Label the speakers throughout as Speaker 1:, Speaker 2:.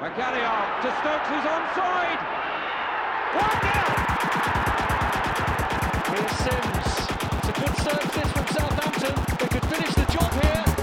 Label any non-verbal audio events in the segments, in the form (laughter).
Speaker 1: Magalhael to Stokes, who's onside. One nil.
Speaker 2: Here's Sims. It's a good serve from Southampton. They could finish the job here.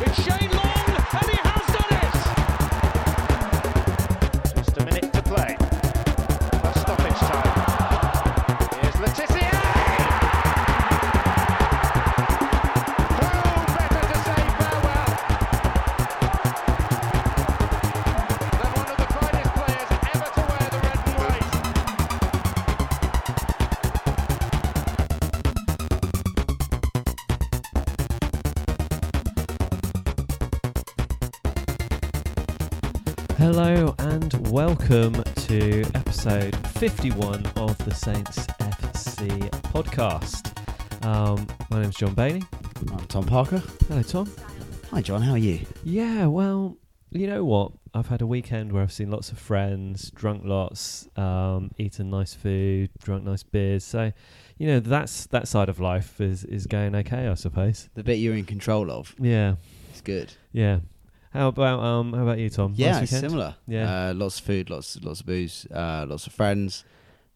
Speaker 3: Welcome to episode 51 of the Saints FC podcast. Um, my name's John Bailey.
Speaker 4: I'm Tom Parker.
Speaker 3: Hello, Tom.
Speaker 4: Hi, John. How are you?
Speaker 3: Yeah, well, you know what? I've had a weekend where I've seen lots of friends, drunk lots, um, eaten nice food, drunk nice beers. So, you know, that's that side of life is is going okay, I suppose.
Speaker 4: The bit you're in control of.
Speaker 3: Yeah,
Speaker 4: It's good.
Speaker 3: yeah. How about um? How about you, Tom?
Speaker 4: Yeah, similar.
Speaker 3: Yeah.
Speaker 4: Uh, lots of food, lots, lots of booze, uh, lots of friends.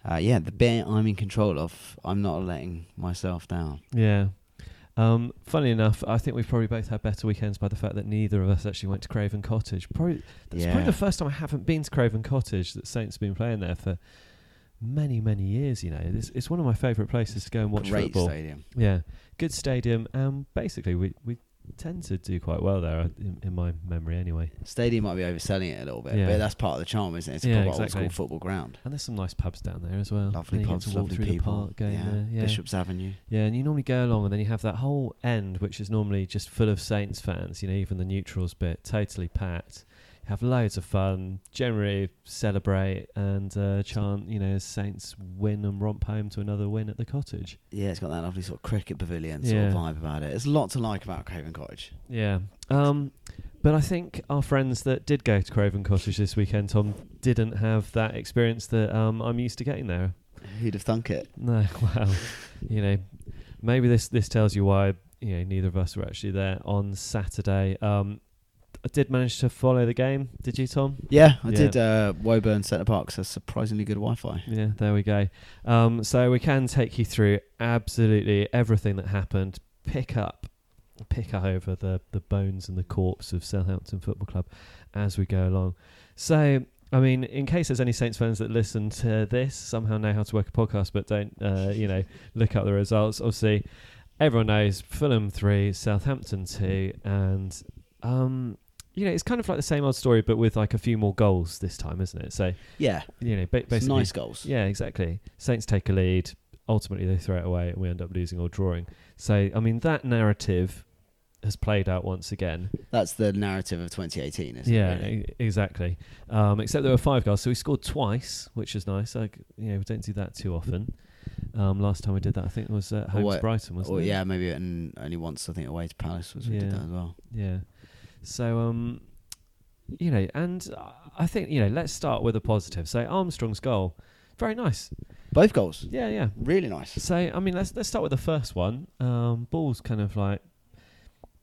Speaker 4: Uh, yeah, the bit I'm in control of. I'm not letting myself down.
Speaker 3: Yeah. Um, funny enough, I think we've probably both had better weekends by the fact that neither of us actually went to Craven Cottage. Probably that's probably the first time I haven't been to Craven Cottage. That Saints have been playing there for many, many years. You know, it's, it's one of my favourite places to go and watch
Speaker 4: Great
Speaker 3: football.
Speaker 4: stadium.
Speaker 3: Yeah, good stadium. Um, basically, we we tend to do quite well there, in, in my memory, anyway.
Speaker 4: Stadium might be overselling it a little bit,
Speaker 3: Yeah.
Speaker 4: but that's part of the charm, isn't it? It's a
Speaker 3: Yeah,
Speaker 4: proper old
Speaker 3: exactly.
Speaker 4: school football ground.
Speaker 3: And there's some nice pubs down there as well.
Speaker 4: Lovely
Speaker 3: And you get
Speaker 4: pubs, lovely people.
Speaker 3: the park going
Speaker 4: yeah.
Speaker 3: there. Yeah.
Speaker 4: Bishop's Avenue.
Speaker 3: Yeah, and you normally go along, and then you have that whole end, which is normally just full of Saints fans. You know, even the neutrals bit, totally packed. Have loads of fun. Generally celebrate and uh, chant. You know, Saints win and romp home to another win at the cottage.
Speaker 4: Yeah, it's got that lovely sort of cricket pavilion sort
Speaker 3: Yeah.
Speaker 4: of vibe about it. There's a lot to like about Craven Cottage.
Speaker 3: Yeah. Um, but I think our friends that did go to Craven Cottage this weekend, Tom, didn't have that experience that um, I'm used to getting there.
Speaker 4: Who'd have thunk it? (laughs)
Speaker 3: No, well, you know, maybe this this tells you why you know neither of us were actually there on Saturday. Um, I did manage to follow the game. Did you, Tom?
Speaker 4: Yeah, I
Speaker 3: Yeah.
Speaker 4: did uh, Woburn Center Parcs. Has surprisingly good Wi-Fi.
Speaker 3: Yeah, there we go. Um, so we can take you through absolutely everything that happened. Pick up, pick up over the the bones and the corpse of Southampton Football Club as we go along. So. I mean, in case there's any Saints fans that listen to this, somehow know how to work a podcast, but don't, uh, you know, look up the results. Obviously, everyone knows Fulham three, Southampton two, and um, you know, it's kind of like the same old story, but with like a few more goals this time, isn't it? So
Speaker 4: Yeah,
Speaker 3: you know, ba- basically,
Speaker 4: nice goals.
Speaker 3: yeah, exactly. Saints take a lead. Ultimately, they throw it away, and we end up losing or drawing. So, I mean, that narrative has played out once again.
Speaker 4: That's the narrative of 2018, isn't
Speaker 3: yeah,
Speaker 4: it? really?
Speaker 3: e- exactly. Um, except there were five goals, so we scored twice, which is nice. Like, you know, we don't do that too often. Um, last time we did that, I think, it was at home to Brighton, wasn't
Speaker 4: Or
Speaker 3: it?
Speaker 4: yeah, maybe and only once I think away to Palace was we did that as well.
Speaker 3: Yeah. So, um, you know, and I think you know, let's start with a positive. So Armstrong's goal, very nice.
Speaker 4: Both goals,
Speaker 3: Yeah, yeah.
Speaker 4: really nice.
Speaker 3: So I mean, let's let's start with the first one. Um, ball's kind of like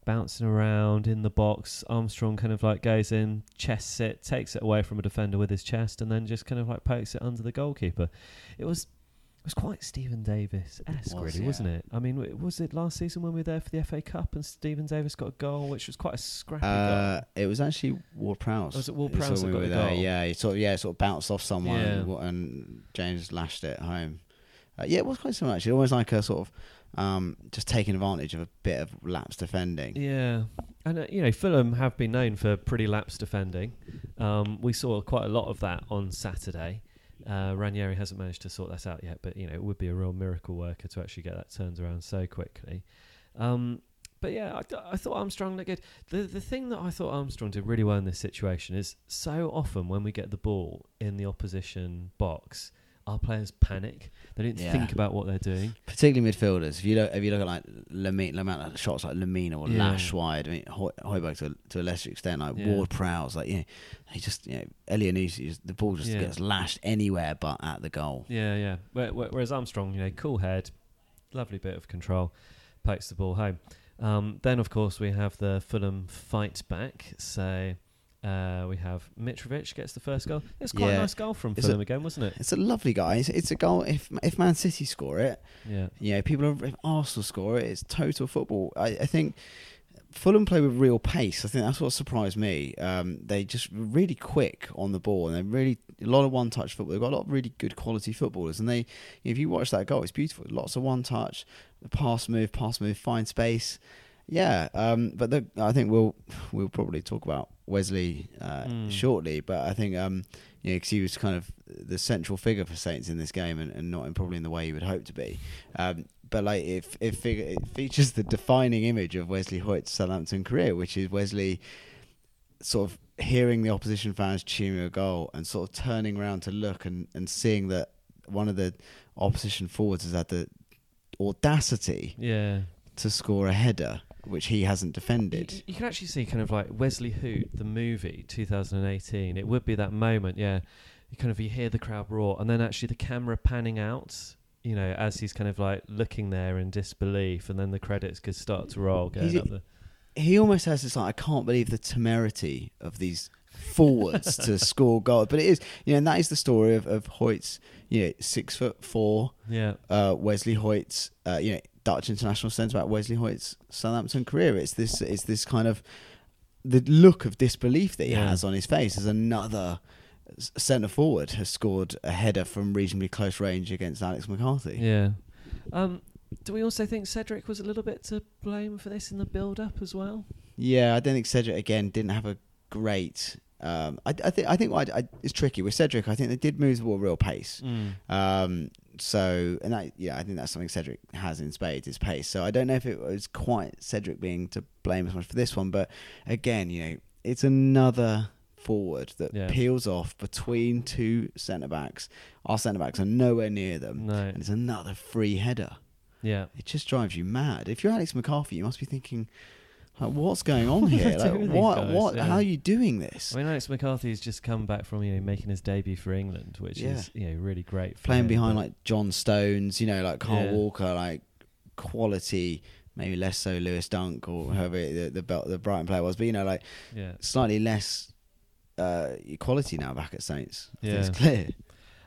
Speaker 3: bouncing around in the box. Armstrong kind of like goes in, chests it, takes it away from a defender with his chest, and then just kind of like pokes it under the goalkeeper. It was it was quite Steven Davis esque,
Speaker 4: Was,
Speaker 3: really, wasn't it? I mean, w- was it last season when we were there for the FA Cup and Steven Davis got a goal, which was quite a scrappy
Speaker 4: Uh,
Speaker 3: goal.
Speaker 4: it was actually Ward Prowse.
Speaker 3: Was it Ward Prowse that
Speaker 4: we
Speaker 3: got
Speaker 4: were
Speaker 3: the
Speaker 4: there.
Speaker 3: goal?
Speaker 4: Yeah, he sort of yeah, sort of bounced off someone,
Speaker 3: Yeah.
Speaker 4: and, and James lashed it home. Uh, yeah, it was quite similar actually. Almost like a sort of um, just taking advantage of a bit of lapse defending.
Speaker 3: Yeah, and uh, you know Fulham have been known for pretty lapse defending. Um, we saw quite a lot of that on Saturday. Uh, Ranieri hasn't managed to sort that out yet, but you know it would be a real miracle worker to actually get that turned around so quickly. Um, but yeah, I, I thought Armstrong looked good. The the thing that I thought Armstrong did really well in this situation is so often when we get the ball in the opposition box, our players panic. They didn't
Speaker 4: Yeah.
Speaker 3: think about what they're doing.
Speaker 4: Particularly midfielders. If you look, if you look at like Lamine, amount of shots like Lemina or
Speaker 3: Yeah.
Speaker 4: Lash wide. I mean, Hoy- Højbjerg to, to a lesser extent, like
Speaker 3: Yeah.
Speaker 4: Ward Prowse, like you know, he just you know, Elyounoussi, the ball just
Speaker 3: Yeah.
Speaker 4: gets lashed anywhere but at the goal.
Speaker 3: Yeah, yeah. Where- where- Whereas Armstrong, you know, cool head, lovely bit of control, pokes the ball home. Um, then, of course, we have the Fulham fight back. So Uh, we have Mitrovic gets the first goal. It's quite a nice goal from
Speaker 4: It's a-
Speaker 3: Fulham again, wasn't it?
Speaker 4: It's a lovely guy. It's, it's a goal. If if Man City score it,
Speaker 3: Yeah.
Speaker 4: you know, people are, if Arsenal score it, it's total football. I, I think Fulham play with real pace. I think that's what surprised me. Um, they just really quick on the ball, and they're really a lot of one-touch football. They've got a lot of really good quality footballers, and they, if you watch that goal, it's beautiful. Lots of one-touch, pass move, pass move, find space. Yeah, um, but the, I think we'll we'll probably talk about Wesley uh,
Speaker 3: Mm.
Speaker 4: shortly. But I think um, you know, 'cause he was kind of the central figure for Saints in this game, and, and not in probably in the way you would hope to be. Um, but like it, it, figure, it features the defining image of Wesley Hoedt's Southampton career, which is Wesley sort of hearing the opposition fans cheering a goal and sort of turning around to look and, and seeing that one of the opposition forwards has had the audacity
Speaker 3: Yeah.
Speaker 4: to score a header which he hasn't defended.
Speaker 3: you can actually see kind of like Wesley Hoedt, the movie, 2018. It would be that moment, yeah. You kind of you hear the crowd roar, and then actually the camera panning out, you know, as he's kind of like looking there in disbelief, and then the credits could start to roll going up the.
Speaker 4: He almost has this like I can't believe the temerity of these forwards (laughs) to score goals. But it is, you know, and that is the story of, of Hoedt's, you know, six foot four,
Speaker 3: Yeah,
Speaker 4: uh, Wesley Hoedt's, uh, you know, Dutch international centre back Wesley Hoedt's Southampton career. It's this, it's this kind of the look of disbelief that he
Speaker 3: Yeah.
Speaker 4: has on his face as another centre forward has scored a header from reasonably close range against Alex McCarthy.
Speaker 3: yeah. Um, do we also think Cedric was a little bit to blame for this in the build-up as well?
Speaker 4: Yeah, I don't think Cedric again didn't have a great. Um, I, I think I think what I, I, it's tricky with Cedric. I think they did move the ball real pace. Um, so and that yeah, I think that's something Cedric has in spades is pace. So I don't know if it was quite Cedric being to blame as much for this one, but again, you know, it's another forward that
Speaker 3: Yeah.
Speaker 4: peels off between two centre backs. Our centre backs are nowhere near them,
Speaker 3: No.
Speaker 4: and it's another free header.
Speaker 3: Yeah.
Speaker 4: It just drives you mad. If you're Alex McCarthy, you must be thinking, like, what's going on
Speaker 3: What (laughs)
Speaker 4: here? Like,
Speaker 3: doing,
Speaker 4: what?
Speaker 3: guys?
Speaker 4: What?
Speaker 3: Yeah.
Speaker 4: How are you doing this?
Speaker 3: I mean, Alex McCarthy's just come back from you know making his debut for England, which
Speaker 4: Yeah.
Speaker 3: is you know really great. For
Speaker 4: Playing
Speaker 3: him,
Speaker 4: behind like John Stones, you know, like Carl
Speaker 3: Yeah.
Speaker 4: Walker, like quality. Maybe less so Lewis Dunk or whoever the the, Bel- the Brighton player was, but you know, like
Speaker 3: yeah,
Speaker 4: slightly less uh, quality now back at Saints. I think
Speaker 3: Yeah.
Speaker 4: it's clear.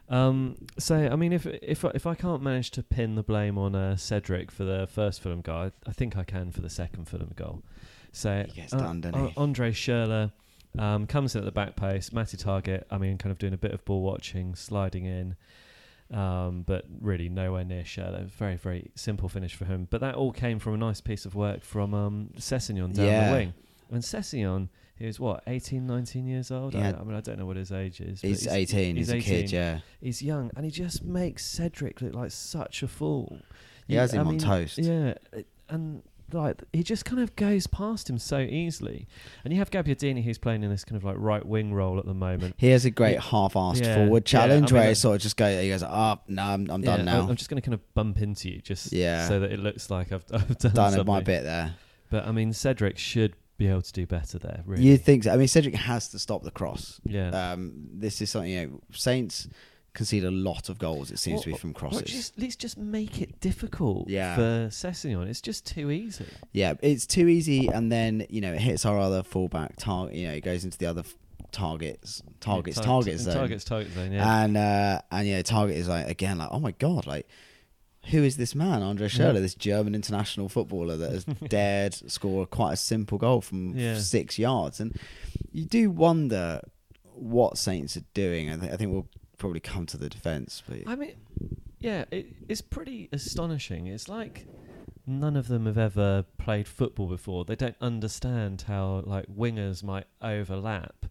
Speaker 3: Um, so I mean, if if I- if I can't manage to pin the blame on uh, Cedric for the first Fulham goal, I, I think I can for the second Fulham goal. So
Speaker 4: gets done, he?
Speaker 3: Andre Schürrle um, comes in at the back post. Matty Targett, I mean, kind of doing a bit of ball watching, sliding in, um, but really nowhere near Schürrle. Very very simple finish for him. But that all came from a nice piece of work from um, Sessegnon down
Speaker 4: Yeah.
Speaker 3: the wing. And Sessegnon, he was what 18, 19 years old. I,
Speaker 4: Yeah.
Speaker 3: I mean, I don't know what his age is. but
Speaker 4: He's, 18. He's, a kid, yeah.
Speaker 3: He's young, and he just makes Cedric look like such a fool.
Speaker 4: He
Speaker 3: You-
Speaker 4: has him
Speaker 3: I
Speaker 4: on
Speaker 3: mean,
Speaker 4: toast.
Speaker 3: Yeah, and like he just kind of goes past him so easily. And you have Gabbiadini who's playing in this kind of like right wing role at the moment.
Speaker 4: He has a great
Speaker 3: Yeah.
Speaker 4: half-assed
Speaker 3: Yeah,
Speaker 4: forward
Speaker 3: yeah,
Speaker 4: challenge
Speaker 3: I mean,
Speaker 4: where uh,
Speaker 3: he
Speaker 4: sort of just goes, he goes, oh, no, I'm, I'm done
Speaker 3: Yeah,
Speaker 4: now.
Speaker 3: I'm just going to kind of bump into you just
Speaker 4: Yeah.
Speaker 3: so that it looks like I've, (laughs) I've done,
Speaker 4: done my bit there.
Speaker 3: But I mean, Cedric should be able to do better there. Really,
Speaker 4: You think? So. I mean, Cedric has to stop the cross.
Speaker 3: yeah.
Speaker 4: Um, this is something you know. Saints concede a lot of goals. It seems to be from crosses.
Speaker 3: just, let's just make it difficult
Speaker 4: Yeah.
Speaker 3: for Sessegnon. It's just too easy.
Speaker 4: yeah, it's too easy, and then you know it hits our other fullback Targett. You know, it goes into the other f- targets, targets,
Speaker 3: Yeah,
Speaker 4: targets zone.
Speaker 3: Targets, target zone. Yeah.
Speaker 4: And uh, and yeah, Targett is like again like oh my god, like who is this man, Andre Schürrle,
Speaker 3: Yeah.
Speaker 4: this German international footballer that has (laughs) dared score quite a simple goal from
Speaker 3: Yeah.
Speaker 4: six yards, and you do wonder what Saints are doing. I, th- I think we'll probably come to the defence, but
Speaker 3: I mean, yeah, it, it's pretty astonishing. It's like none of them have ever played football before. They don't understand how like wingers might overlap,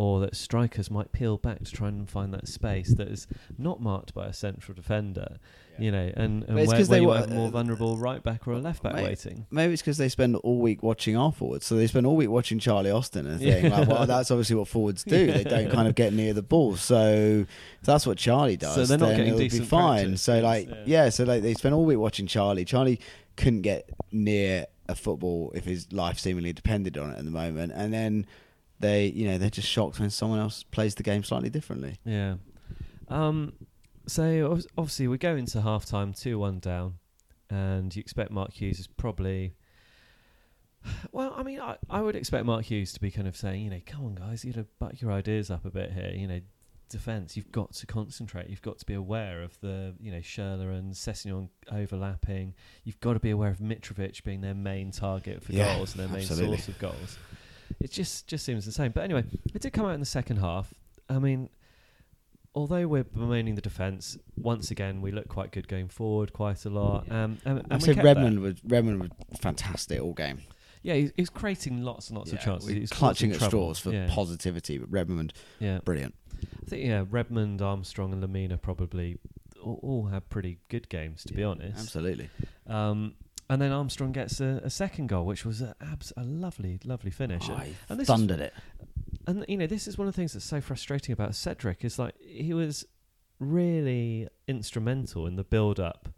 Speaker 3: or that strikers might peel back to try and find that space that is not marked by a central defender. You know, and, and
Speaker 4: it's
Speaker 3: where,
Speaker 4: 'cause
Speaker 3: where
Speaker 4: they
Speaker 3: you
Speaker 4: wa-
Speaker 3: have a more
Speaker 4: uh,
Speaker 3: vulnerable right back or a left back
Speaker 4: Mate,
Speaker 3: waiting.
Speaker 4: maybe it's because they spend all week watching our forwards, so they spend all week watching Charlie Austin and think,
Speaker 3: Yeah.
Speaker 4: like, well, (laughs) that's obviously what forwards do. They don't kind of get near the ball, so if that's what Charlie does.
Speaker 3: So they're not
Speaker 4: then
Speaker 3: getting
Speaker 4: it'll be
Speaker 3: decent
Speaker 4: fine.
Speaker 3: practice,
Speaker 4: So like,
Speaker 3: yeah.
Speaker 4: yeah. so like they spend all week watching Charlie. Charlie couldn't get near a football if his life seemingly depended on it at the moment, and then they, you know, they're just shocked when someone else plays the game slightly differently.
Speaker 3: Yeah. Um. So obviously we go into half time two one down, and you expect Mark Hughes is probably (sighs) Well, I mean, I, I would expect Mark Hughes to be kind of saying, you know, come on, guys, you know, buck your ideas up a bit here. You know, defence, you've got to concentrate. You've got to be aware of the, you know, Schürrle and Sessegnon overlapping. You've got to be aware of Mitrovic being their main target for
Speaker 4: Yeah,
Speaker 3: goals and their main
Speaker 4: absolutely.
Speaker 3: source of goals. It just just seems the same. But anyway, it did come out in the second half. I mean, although we're bemoaning the defence, once again we look quite good going forward, quite a lot. Um, and, and
Speaker 4: I said
Speaker 3: that.
Speaker 4: Redmond was Redmond was fantastic all game.
Speaker 3: Yeah, he's, he's creating lots and lots of chances. He's
Speaker 4: clutching at
Speaker 3: trouble.
Speaker 4: straws for
Speaker 3: yeah.
Speaker 4: positivity, but Redmond
Speaker 3: Yeah,
Speaker 4: brilliant.
Speaker 3: I think yeah, Redmond, Armstrong, and Lemina probably all, all had pretty good games to be honest.
Speaker 4: Absolutely.
Speaker 3: Um, and then Armstrong gets a, a second goal, which was a, abs- a lovely, lovely finish.
Speaker 4: Oh,
Speaker 3: And- and this is-
Speaker 4: thundered it.
Speaker 3: and you know, this is one of the things that's so frustrating about Cedric is like he was really instrumental in the build-up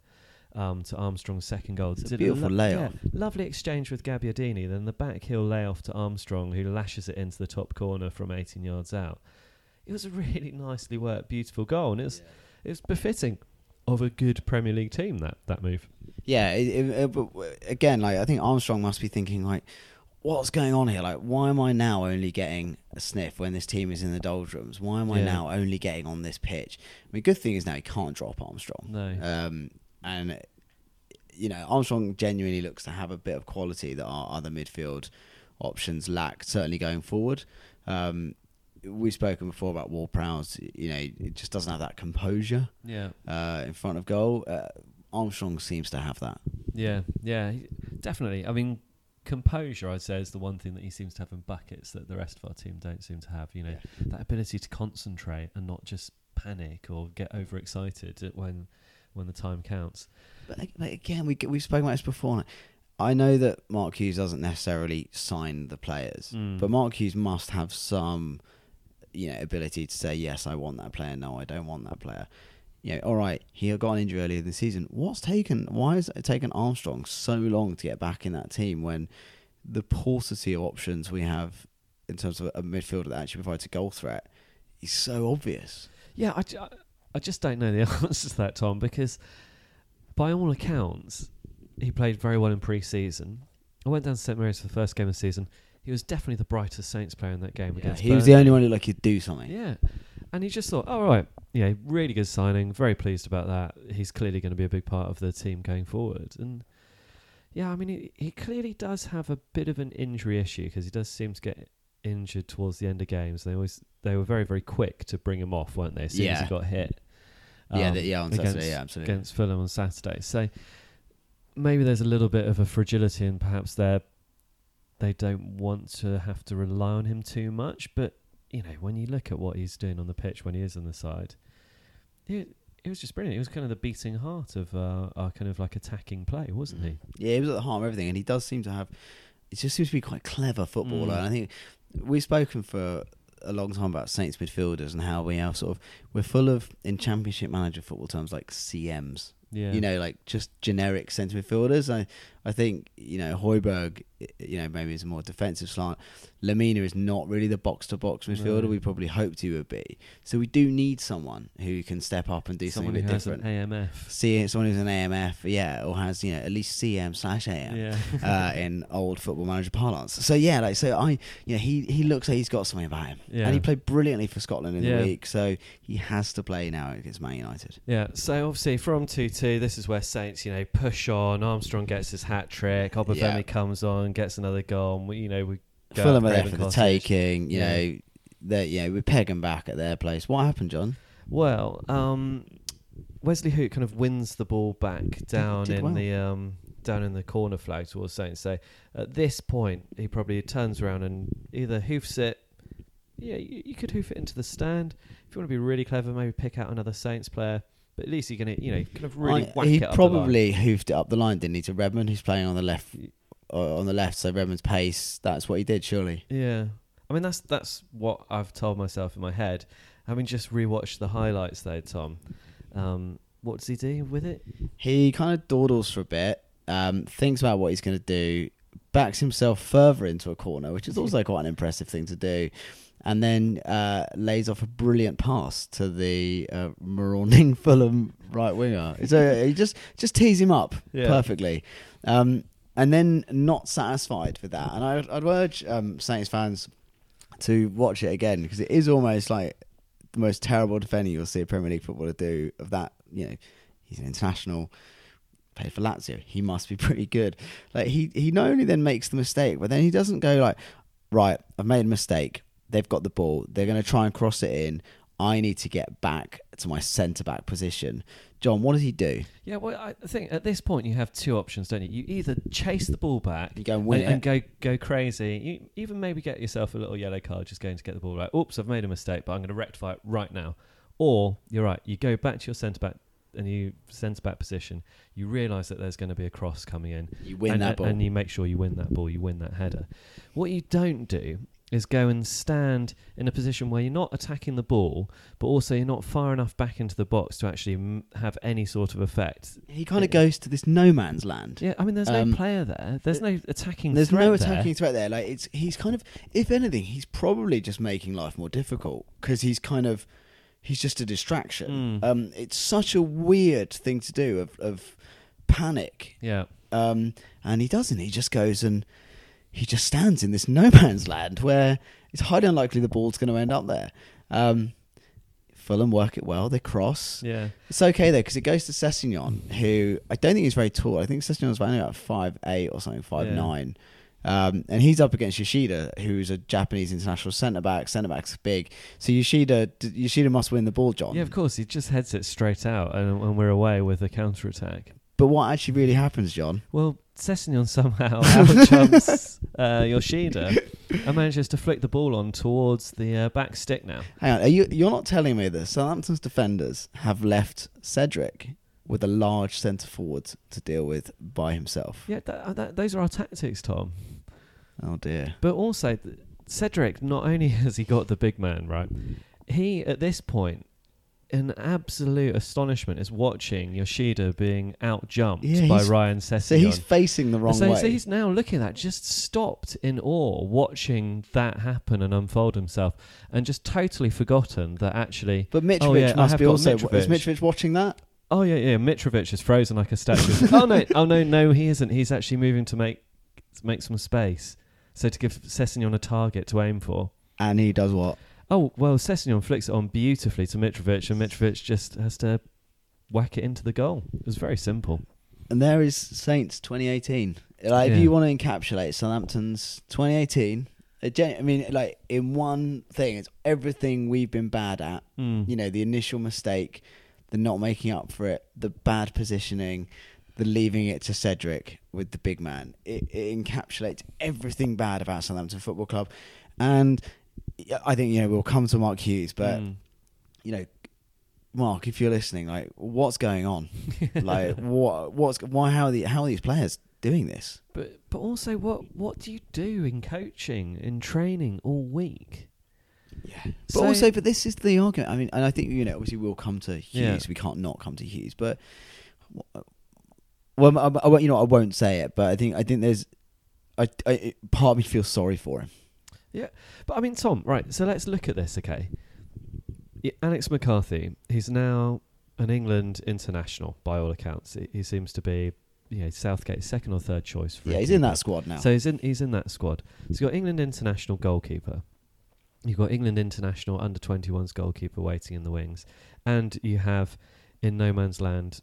Speaker 3: um, to Armstrong's second goal.
Speaker 4: It's a beautiful
Speaker 3: lo-
Speaker 4: layoff.
Speaker 3: yeah, lovely exchange with Gabbiadini. Then the back heel layoff to Armstrong, who lashes it into the top corner from 18 yards out. It was a really (laughs) nicely worked, beautiful goal, and it was it was befitting of a good Premier League team. That that move.
Speaker 4: Yeah, it, it, it- but again, like I think Armstrong must be thinking like, what's going on here? Like, why am I now only getting a sniff when this team is in the doldrums? Why am I
Speaker 3: Yeah.
Speaker 4: now only getting on this pitch? I mean, good thing is now he can't drop Armstrong.
Speaker 3: No.
Speaker 4: Um, and you know, Armstrong genuinely looks to have a bit of quality that our other midfield options lack. Certainly going forward. Um, we've spoken before about Ward Prowse. You know, it just doesn't have that composure
Speaker 3: Yeah.
Speaker 4: uh, in front of goal. Uh, Armstrong seems to have that.
Speaker 3: Yeah, yeah, definitely. I mean, composure, I'd say, is the one thing that he seems to have in buckets that the rest of our team don't seem to have. You know, that ability to concentrate and not just panic or get overexcited when when the time counts.
Speaker 4: But, but again, we we've spoken about this before. I know that Mark Hughes doesn't necessarily sign the players,
Speaker 3: Mm.
Speaker 4: but Mark Hughes must have some, you know, ability to say yes, I want that player. No, I don't want that player. You know, all right, he got an injury earlier in the season. What's taken? Why has it taken Armstrong so long to get back in that team when the paucity of options we have in terms of a midfielder that actually provides a goal threat is so obvious?
Speaker 3: Yeah, I, I- just don't know the (laughs) answer to that, Tom, because by all accounts, he played very well in pre-season. I went down to St Mary's for the first game of the season. He was definitely the brightest Saints player in that game
Speaker 4: Yeah,
Speaker 3: against.
Speaker 4: he was the only one who like he'd do something.
Speaker 3: Yeah. And he just thought, oh, right, yeah, really good signing. Very pleased about that. He's clearly going to be a big part of the team going forward. And yeah, I mean, he, he clearly does have a bit of an injury issue because he does seem to get injured towards the end of games. They always they were very very quick to bring him off, weren't they? As soon as he got hit.
Speaker 4: Yeah,
Speaker 3: um,
Speaker 4: the- yeah, on
Speaker 3: against,
Speaker 4: Saturday, yeah, absolutely.
Speaker 3: against Fulham on Saturday. So maybe there's a little bit of a fragility, and perhaps they they don't want to have to rely on him too much. But you know, when you look at what he's doing on the pitch when he is on the side, it it was just brilliant. He was kind of the beating heart of uh, our kind of like attacking play, wasn't he?
Speaker 4: Yeah, he was at the heart of everything, and he does seem to have. He just seems to be quite clever footballer.
Speaker 3: Mm.
Speaker 4: And I think we've spoken for a long time about Saints midfielders and how we are sort of we're full of in Championship manager football terms like CMs.
Speaker 3: Yeah,
Speaker 4: You know, like just generic centre midfielders. I I think you know Højbjerg. You know, maybe is a more defensive slant. Lemina is not really the box to box midfielder
Speaker 3: No.
Speaker 4: we probably hoped he would be. So we do need someone who can step up and do
Speaker 3: someone
Speaker 4: something a bit different.
Speaker 3: an AMF.
Speaker 4: See someone who's an AMF, yeah, or has you know at least CM slash AM
Speaker 3: Yeah,
Speaker 4: uh, (laughs) in old football manager parlance. So yeah, like so I, you know, he he looks like he's got something about him,
Speaker 3: Yeah.
Speaker 4: and he played brilliantly for Scotland in
Speaker 3: Yeah.
Speaker 4: the week. So he has to play now against Man United.
Speaker 3: Yeah, so obviously from 2 2, this is where Saints, you know, push on. Armstrong gets his hat trick. Obafemi
Speaker 4: Yeah.
Speaker 3: comes on, gets another goal. And we, you know, we go
Speaker 4: Fulham are there for the taking. You
Speaker 3: Yeah.
Speaker 4: know, they you know we peg them back at their place. What happened, John?
Speaker 3: Well, um, Wesley Hoedt kind of wins the ball back down in
Speaker 4: well.
Speaker 3: the um, down in the corner flag towards Saints. So at this point, he probably turns around and either hoofs it. Yeah, you, you could hoof it into the stand. If you want to be really clever, maybe pick out another Saints player. But at least you're gonna, you know, kind of really
Speaker 4: I-
Speaker 3: whack
Speaker 4: he
Speaker 3: it up
Speaker 4: probably hoofed it up the line, didn't he? To Redmond, who's playing on the left. Uh, on the left, so Redmond's pace. That's what he did, surely.
Speaker 3: Yeah, I mean that's that's what I've told myself in my head. Having just rewatched the highlights, though, Tom, um, what does he do with it?
Speaker 4: He kind of dawdles for a bit, um, thinks about what he's going to do, backs himself further into a corner, which is also quite an impressive thing to do, and then uh, lays off a brilliant pass to the uh, marauning (laughs) Fulham right winger. So he just just tees him up
Speaker 3: Yeah.
Speaker 4: perfectly. Um, and then not satisfied with that. And I'd, I'd urge um, Saints fans to watch it again because it is almost like the most terrible defending you'll see a Premier League footballer do. Of that, you know, he's an international. Played for Lazio. He must be (laughs) pretty good. Like he, he not only then makes the mistake, but then he doesn't go like, right, I've made a mistake. They've got the ball. They're going to try and cross it in. I need to get back to my centre back position. John, what does he do?
Speaker 3: Yeah, well, I think at this point you have two options, don't you? You either chase the ball back,
Speaker 4: You go and win
Speaker 3: and, and go go crazy. You even maybe get yourself a little yellow card just going to get the ball right. Oops, I've made a mistake, but I'm going to rectify it right now. Or you're right, you go back to your centre back and you centre back position. You realise that there's going to be a cross coming in.
Speaker 4: You win
Speaker 3: and,
Speaker 4: that ball.
Speaker 3: and you make sure you win that ball. You win that header. What you don't do is go and stand in a position where you're not attacking the ball, but also you're not far enough back into the box to actually m- have any sort of effect.
Speaker 4: he kind of goes to this no man's land.
Speaker 3: Yeah, I mean, there's
Speaker 4: Um,
Speaker 3: no player there. There's no attacking.
Speaker 4: There's
Speaker 3: threat
Speaker 4: no
Speaker 3: there.
Speaker 4: attacking threat there. Like it's he's kind of, if anything, he's probably just making life more difficult because he's kind of, he's just a distraction.
Speaker 3: Mm.
Speaker 4: Um, it's such a weird thing to do of, of panic.
Speaker 3: Yeah,
Speaker 4: Um, and he doesn't. He just goes and he just stands in this no (laughs) man's land where it's highly unlikely the ball's going to end up there. Um, Fulham work it well. They cross.
Speaker 3: yeah.
Speaker 4: It's okay though because it goes to Sessegnon, who I don't think he's very tall. I think Sessegnon's only about five eight or something, five
Speaker 3: Yeah.
Speaker 4: nine. Um, and he's up against Yoshida, who's a Japanese international centre back. Centre back's big, so Yoshida Yoshida must win the ball, John.
Speaker 3: Yeah, of course. He just heads it straight out, and, and we're away with a counter attack.
Speaker 4: But what actually really happens, John?
Speaker 3: Well, Sessegnon somehow (laughs) out jumps uh, Yoshida and manages to flick the ball on towards the uh, back stick now.
Speaker 4: Hang on, are you you're not telling me that Southampton's defenders have left Cedric with a large centre forward to deal with by himself?
Speaker 3: Yeah, that, uh, that, those are our tactics, Tom.
Speaker 4: Oh dear.
Speaker 3: But also, Cedric, not only (laughs) has he got the big man, right? He, at this point, in absolute astonishment, is watching Yoshida being out jumped
Speaker 4: Yeah,
Speaker 3: by Ryan Sessegnon.
Speaker 4: So he's facing the wrong
Speaker 3: so,
Speaker 4: way.
Speaker 3: so he's now looking at that, just stopped in awe, watching that happen and unfold himself, and just totally forgotten that actually.
Speaker 4: but Mitrovic
Speaker 3: Oh, yeah, I
Speaker 4: must
Speaker 3: have
Speaker 4: be
Speaker 3: got
Speaker 4: also. Is
Speaker 3: Mitrovic.
Speaker 4: Mitrovic watching that?
Speaker 3: Oh yeah, yeah. Mitrovic is frozen like a statue. (laughs) oh no, oh no, no, he isn't. He's actually moving to make make some space, so to give Sessegnon a target to aim for.
Speaker 4: And he does what?
Speaker 3: Oh well, Sessegnon flicks it on beautifully to Mitrovic, and Mitrovic just has to whack it into the goal. It was very simple.
Speaker 4: And there is Saints 2018. Like,
Speaker 3: Yeah.
Speaker 4: if you want to encapsulate Southampton's 2018, I mean, like in one thing, it's everything we've been bad at.
Speaker 3: Mm.
Speaker 4: You know, the initial mistake, the not making up for it, the bad positioning, the leaving it to Cedric with the big man. It, it encapsulates everything bad about Southampton Football Club, and I think you know we'll come to Mark Hughes, but
Speaker 3: Mm.
Speaker 4: you know, Mark, if you're listening, like, what's going on? (laughs) like, what, what's, why, how are the, how are these players doing this?
Speaker 3: But but also, what what do you do in coaching, in training all week?
Speaker 4: Yeah, but
Speaker 3: So-
Speaker 4: also, but this is the argument. I mean, and I think you know, obviously, we'll come to Hughes.
Speaker 3: Yeah.
Speaker 4: We can't not come to Hughes, but well, I, I, you know, I won't say it, but I think, I think there's, I, I part of me feels sorry for him.
Speaker 3: Yeah, but I mean, Tom, right? So let's look at this, okay? Yeah, Alex McCarthy, he's now an England international by all accounts. He, he seems to be, you know, Southgate's second or third choice for.
Speaker 4: Yeah, he's in that squad now.
Speaker 3: So he's in he's in that squad. So you've got England international goalkeeper. You've got England international under 21s goalkeeper waiting in the wings, and you have in no man's land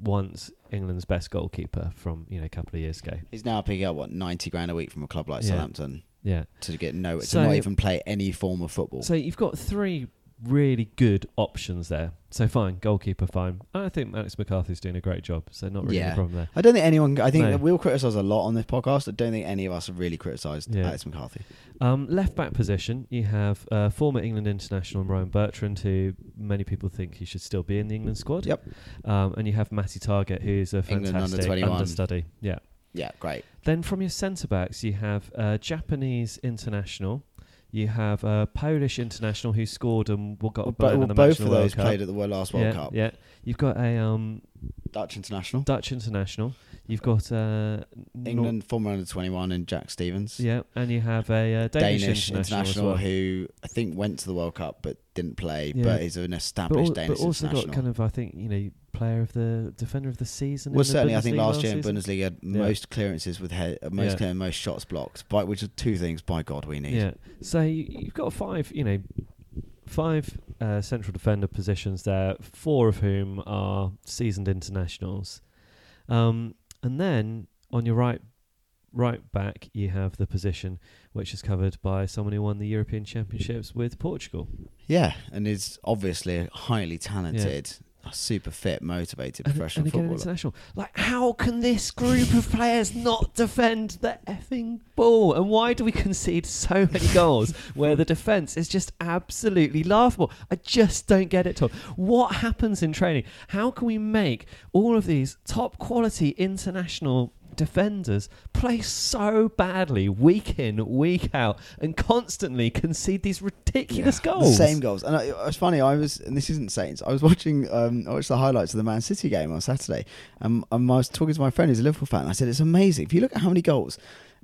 Speaker 3: once England's best goalkeeper from you know a couple of years ago.
Speaker 4: he's now picking up what ninety grand a week from a club like
Speaker 3: Yeah.
Speaker 4: Southampton
Speaker 3: Yeah.
Speaker 4: to get no,
Speaker 3: So-
Speaker 4: to not even play any form of football.
Speaker 3: So you've got three really good options there. So fine, goalkeeper, fine. I think Alex McCarthy's doing a great job. So not really
Speaker 4: Yeah.
Speaker 3: a problem there.
Speaker 4: I don't think anyone. I think
Speaker 3: No.
Speaker 4: we'll criticise a lot on this podcast. I don't think any of us have really criticised
Speaker 3: Yeah.
Speaker 4: Alex McCarthy.
Speaker 3: Um, left back position, you have uh, former England international Ryan Bertrand, who many people think he should still be in the England squad.
Speaker 4: Yep.
Speaker 3: Um, and you have Matty Targett, who's a
Speaker 4: England under
Speaker 3: fantastic
Speaker 4: 21.
Speaker 3: understudy. Yeah.
Speaker 4: Yeah, great.
Speaker 3: Then from your centre backs, you have a Japanese international. You have a Polish international who scored and got a
Speaker 4: Well,
Speaker 3: burn
Speaker 4: bo-
Speaker 3: in the
Speaker 4: both
Speaker 3: match
Speaker 4: of
Speaker 3: the World
Speaker 4: those
Speaker 3: Cup.
Speaker 4: played at the last World
Speaker 3: yeah,
Speaker 4: Cup.
Speaker 3: Yeah. You've got a um,
Speaker 4: Dutch international,
Speaker 3: Dutch international. You've got uh, Nor-
Speaker 4: England former under twenty one, and Jack Stephens.
Speaker 3: yeah, and you have a uh, Danish,
Speaker 4: Danish,
Speaker 3: international,
Speaker 4: international,
Speaker 3: well.
Speaker 4: who I think went to the World Cup but didn't play,
Speaker 3: Yeah.
Speaker 4: but is an
Speaker 3: but,
Speaker 4: established
Speaker 3: al-
Speaker 4: Danish
Speaker 3: but also
Speaker 4: international.
Speaker 3: got kind of I think you know player of the defender of the season. in
Speaker 4: Well,
Speaker 3: the
Speaker 4: certainly, I think last year in? Bundesliga, had
Speaker 3: Yeah.
Speaker 4: most clearances with head, uh, most
Speaker 3: Yeah.
Speaker 4: clear, most shots blocked. By which are two things. By God, we need.
Speaker 3: Yeah. So you, you've got five, you know, five uh, central defender positions there, four of whom are seasoned internationals, um, and then on your right, right back, you have the position which is covered by someone who won the European Championships with Portugal.
Speaker 4: Yeah, and is obviously highly talented, super fit, motivated professional
Speaker 3: and again,
Speaker 4: footballer.
Speaker 3: international. Like, how can this group of players not defend the effing ball? And why do we concede so many goals where the defence is just absolutely laughable? I just don't get it, Tom. What happens in training? How can we make all of these top quality international defenders play so badly week in, week out, and constantly concede these ridiculous
Speaker 4: Yeah,
Speaker 3: goals?
Speaker 4: The same goals. And I, it's funny. I was, and this isn't Saints. I was watching. Um, I watched the highlights of the Man City game on Saturday, and, and I was talking to my friend who's a Liverpool fan. And I said it's amazing. If you look at how many goals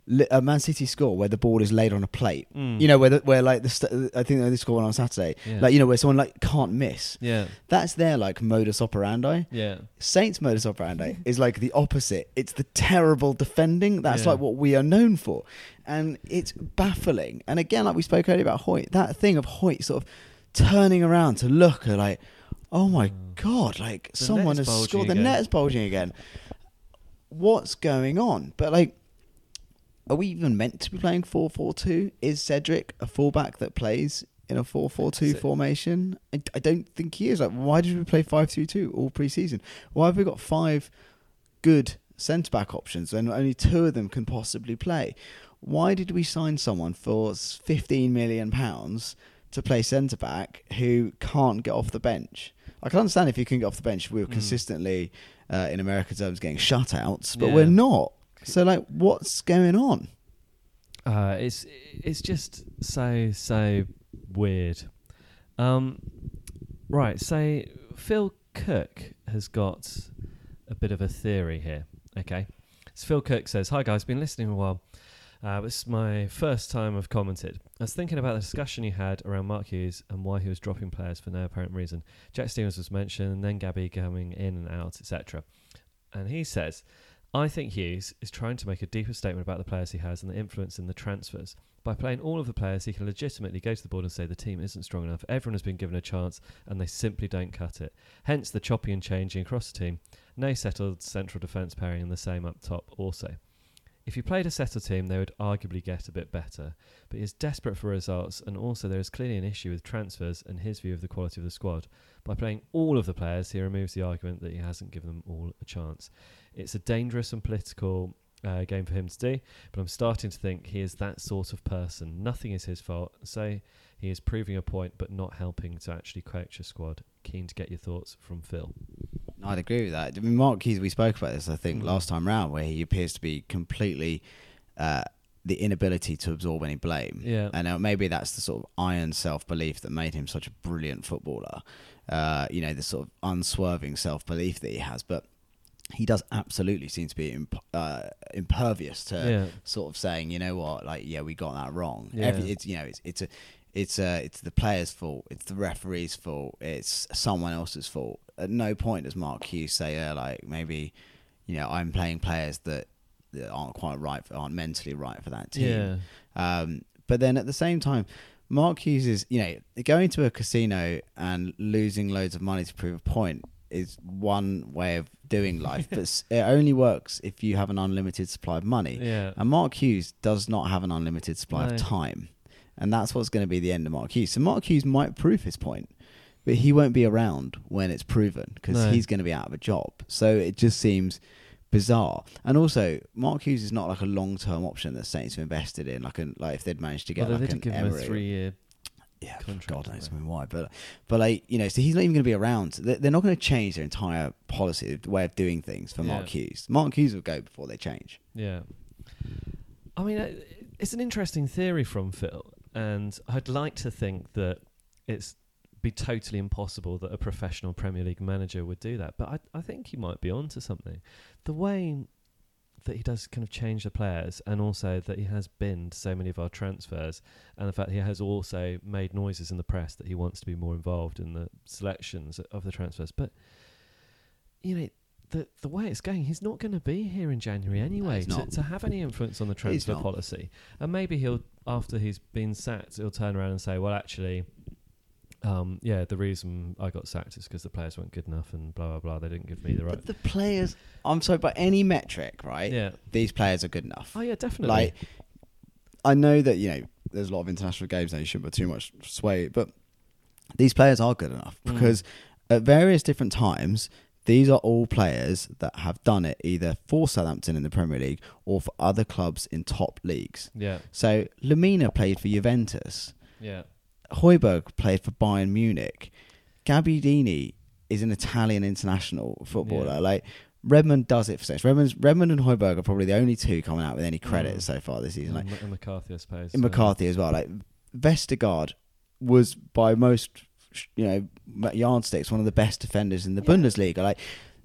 Speaker 4: Li- uh, Man City score where the ball is laid on a plate.
Speaker 3: Mm.
Speaker 4: You know where the, where like the st- I think they scored one on Saturday.
Speaker 3: Yeah.
Speaker 4: Like you know where someone like can't miss.
Speaker 3: Yeah,
Speaker 4: That's their like modus operandi.
Speaker 3: yeah.
Speaker 4: Saints modus operandi is like the opposite. It's the terrible defending. That's
Speaker 3: Yeah.
Speaker 4: like what we are known for, and it's baffling. And again, like we spoke earlier about Hoedt, that thing of Hoedt sort of turning around to look at like, oh my god, like
Speaker 3: The
Speaker 4: someone has scored. The
Speaker 3: again.
Speaker 4: net is bulging again. What's going on? But like. Are we even meant to be playing 4 4 2? Is Cedric a fullback that plays in a 4 4 2 formation? I, I don't think he is. Like, why did we play 5 2 2 all pre season? Why have we got five good centre back options and only two of them can possibly play? Why did we sign someone for 15 million pounds to play centre back who can't get off the bench? I can understand if you can get off the bench, we were
Speaker 3: Mm.
Speaker 4: consistently, uh, in American terms, getting shutouts, but
Speaker 3: Yeah.
Speaker 4: we're not. So, like, what's going on?
Speaker 3: Uh, it's it's just so so weird. Um, right, so Phil Cook has got a bit of a theory here. Okay, so Phil Cook says, "Hi guys, been listening a while. Uh, this is my first time I've commented. I was thinking about the discussion you had around Mark Hughes and why he was dropping players for no apparent reason. Jack Stephens was mentioned, and then Gabby coming in and out, etc. And he says." I think Hughes is trying to make a deeper statement about the players he has and the influence in the transfers. By playing all of the players, he can legitimately go to the board and say the team isn't strong enough. Everyone has been given a chance and they simply don't cut it. Hence the choppy and changing across the team. No settled central defence pairing and the same up top also. If you played a settled team, they would arguably get a bit better. But he is desperate for results, and also there is clearly an issue with transfers and his view of the quality of the squad. By playing all of the players, he removes the argument that he hasn't given them all a chance. It's a dangerous and political uh, game for him to do, but I'm starting to think he is that sort of person. Nothing is his fault, so he is proving a point but not helping to actually coach a squad. Keen to get your thoughts from Phil.
Speaker 4: I'd agree with that. I mean, Mark Hughes, we spoke about this, I think,
Speaker 3: Mm.
Speaker 4: last time round, where he appears to be completely uh, the inability to absorb any blame.
Speaker 3: Yeah.
Speaker 4: And uh, maybe that's the sort of iron self belief that made him such a brilliant footballer. Uh, you know, the sort of unswerving self belief that he has. But he does absolutely seem to be imp- uh, impervious to
Speaker 3: Yeah.
Speaker 4: sort of saying, you know what, like, yeah, we got that wrong.
Speaker 3: Yeah.
Speaker 4: Every, it's you know, it's it's a it's uh it's the player's fault, it's the referee's fault, it's someone else's fault. At no point does Mark Hughes say, uh, like, maybe, you know, I'm playing players that, that aren't quite right, for, aren't mentally right for that team.
Speaker 3: Yeah.
Speaker 4: Um, but then at the same time, Mark Hughes is, you know, going to a casino and losing loads of money to prove a point is one way of doing life, but it only works if you have an unlimited supply of money.
Speaker 3: Yeah.
Speaker 4: And Mark Hughes does not have an unlimited supply
Speaker 3: No.
Speaker 4: of time. And that's what's going to be the end of Mark Hughes. So Mark Hughes might prove his point, but he won't be around when it's proven because
Speaker 3: No.
Speaker 4: he's going to be out of a job. So it just seems bizarre. And also, Mark Hughes is not like a long term option that Saints have invested in. Like, like if they'd managed to get
Speaker 3: Although
Speaker 4: like
Speaker 3: they
Speaker 4: an
Speaker 3: give him a three-year.
Speaker 4: yeah,
Speaker 3: contract,
Speaker 4: God knows? I mean why, but but like you know, so he's not even going to be around. They- They're not going to change their entire policy, the way of doing things for Mark Hughes. Mark Hughes will go before they change.
Speaker 3: Yeah. I mean, uh, it's an interesting theory from Phil, and I'd like to think that it's be totally impossible that a professional Premier League manager would do that. But I, I think he might be onto something. The way that he does kind of change the players, and also that he has binned so many of our transfers, and the fact he has also made noises in the press that he wants to be more involved in the selections of the transfers. But you know, the the way it's going, he's not going to be here in January anyway
Speaker 4: he's
Speaker 3: to, to have any influence on the transfer policy. And maybe he'll, after he's been sacked, he'll turn around and say, well, actually. Um, yeah, the reason I got sacked is because the players weren't good enough and blah blah blah. They didn't give me the right.
Speaker 4: But the players, I'm sorry, by any metric, right?
Speaker 3: Yeah.
Speaker 4: These players are good enough.
Speaker 3: Oh yeah, definitely.
Speaker 4: Like, I know that you know there's a lot of international games now. You shouldn't put too much sway, but these players are good enough
Speaker 3: Mm.
Speaker 4: because at various different times, these are all players that have done it either for Southampton in the Premier League or for other clubs in top leagues.
Speaker 3: yeah,
Speaker 4: So Lemina played for Juventus.
Speaker 3: yeah,
Speaker 4: Højbjerg played for Bayern Munich. Gabbiadini is an Italian international footballer.
Speaker 3: Yeah.
Speaker 4: Like Redmond does it for Saints. Redmond's, Redmond and Højbjerg are probably the only two coming out with any credit
Speaker 3: Mm.
Speaker 4: so far this season. Like
Speaker 3: and, McCarthy, I suppose.
Speaker 4: in
Speaker 3: so-
Speaker 4: McCarthy as well. Like Vestergaard was by most you know yardsticks one of the best defenders in the Bundesliga. Like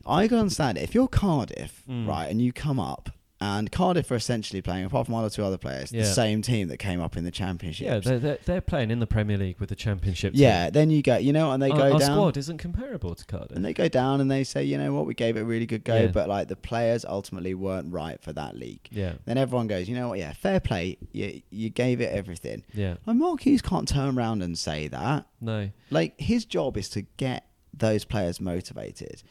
Speaker 4: I can understand it. If you're Cardiff,
Speaker 3: Mm.
Speaker 4: right, and you come up. And Cardiff are essentially playing, apart from one or two other players,
Speaker 3: Yeah.
Speaker 4: the same team that came up in the championship.
Speaker 3: Yeah, they're, they're they're playing in the Premier League with the Championship. team.
Speaker 4: Yeah, then you go, you know, and they
Speaker 3: our,
Speaker 4: go
Speaker 3: our
Speaker 4: down,
Speaker 3: squad isn't comparable to Cardiff.
Speaker 4: and they go down, and they say, you know what, we gave it a really good go,
Speaker 3: Yeah.
Speaker 4: but like the players ultimately weren't right for that league.
Speaker 3: yeah,
Speaker 4: Then everyone goes, you know what, yeah, fair play, you you gave it everything.
Speaker 3: yeah,
Speaker 4: And Mark Hughes can't turn around and say that.
Speaker 3: no,
Speaker 4: Like his job is to get those players motivated,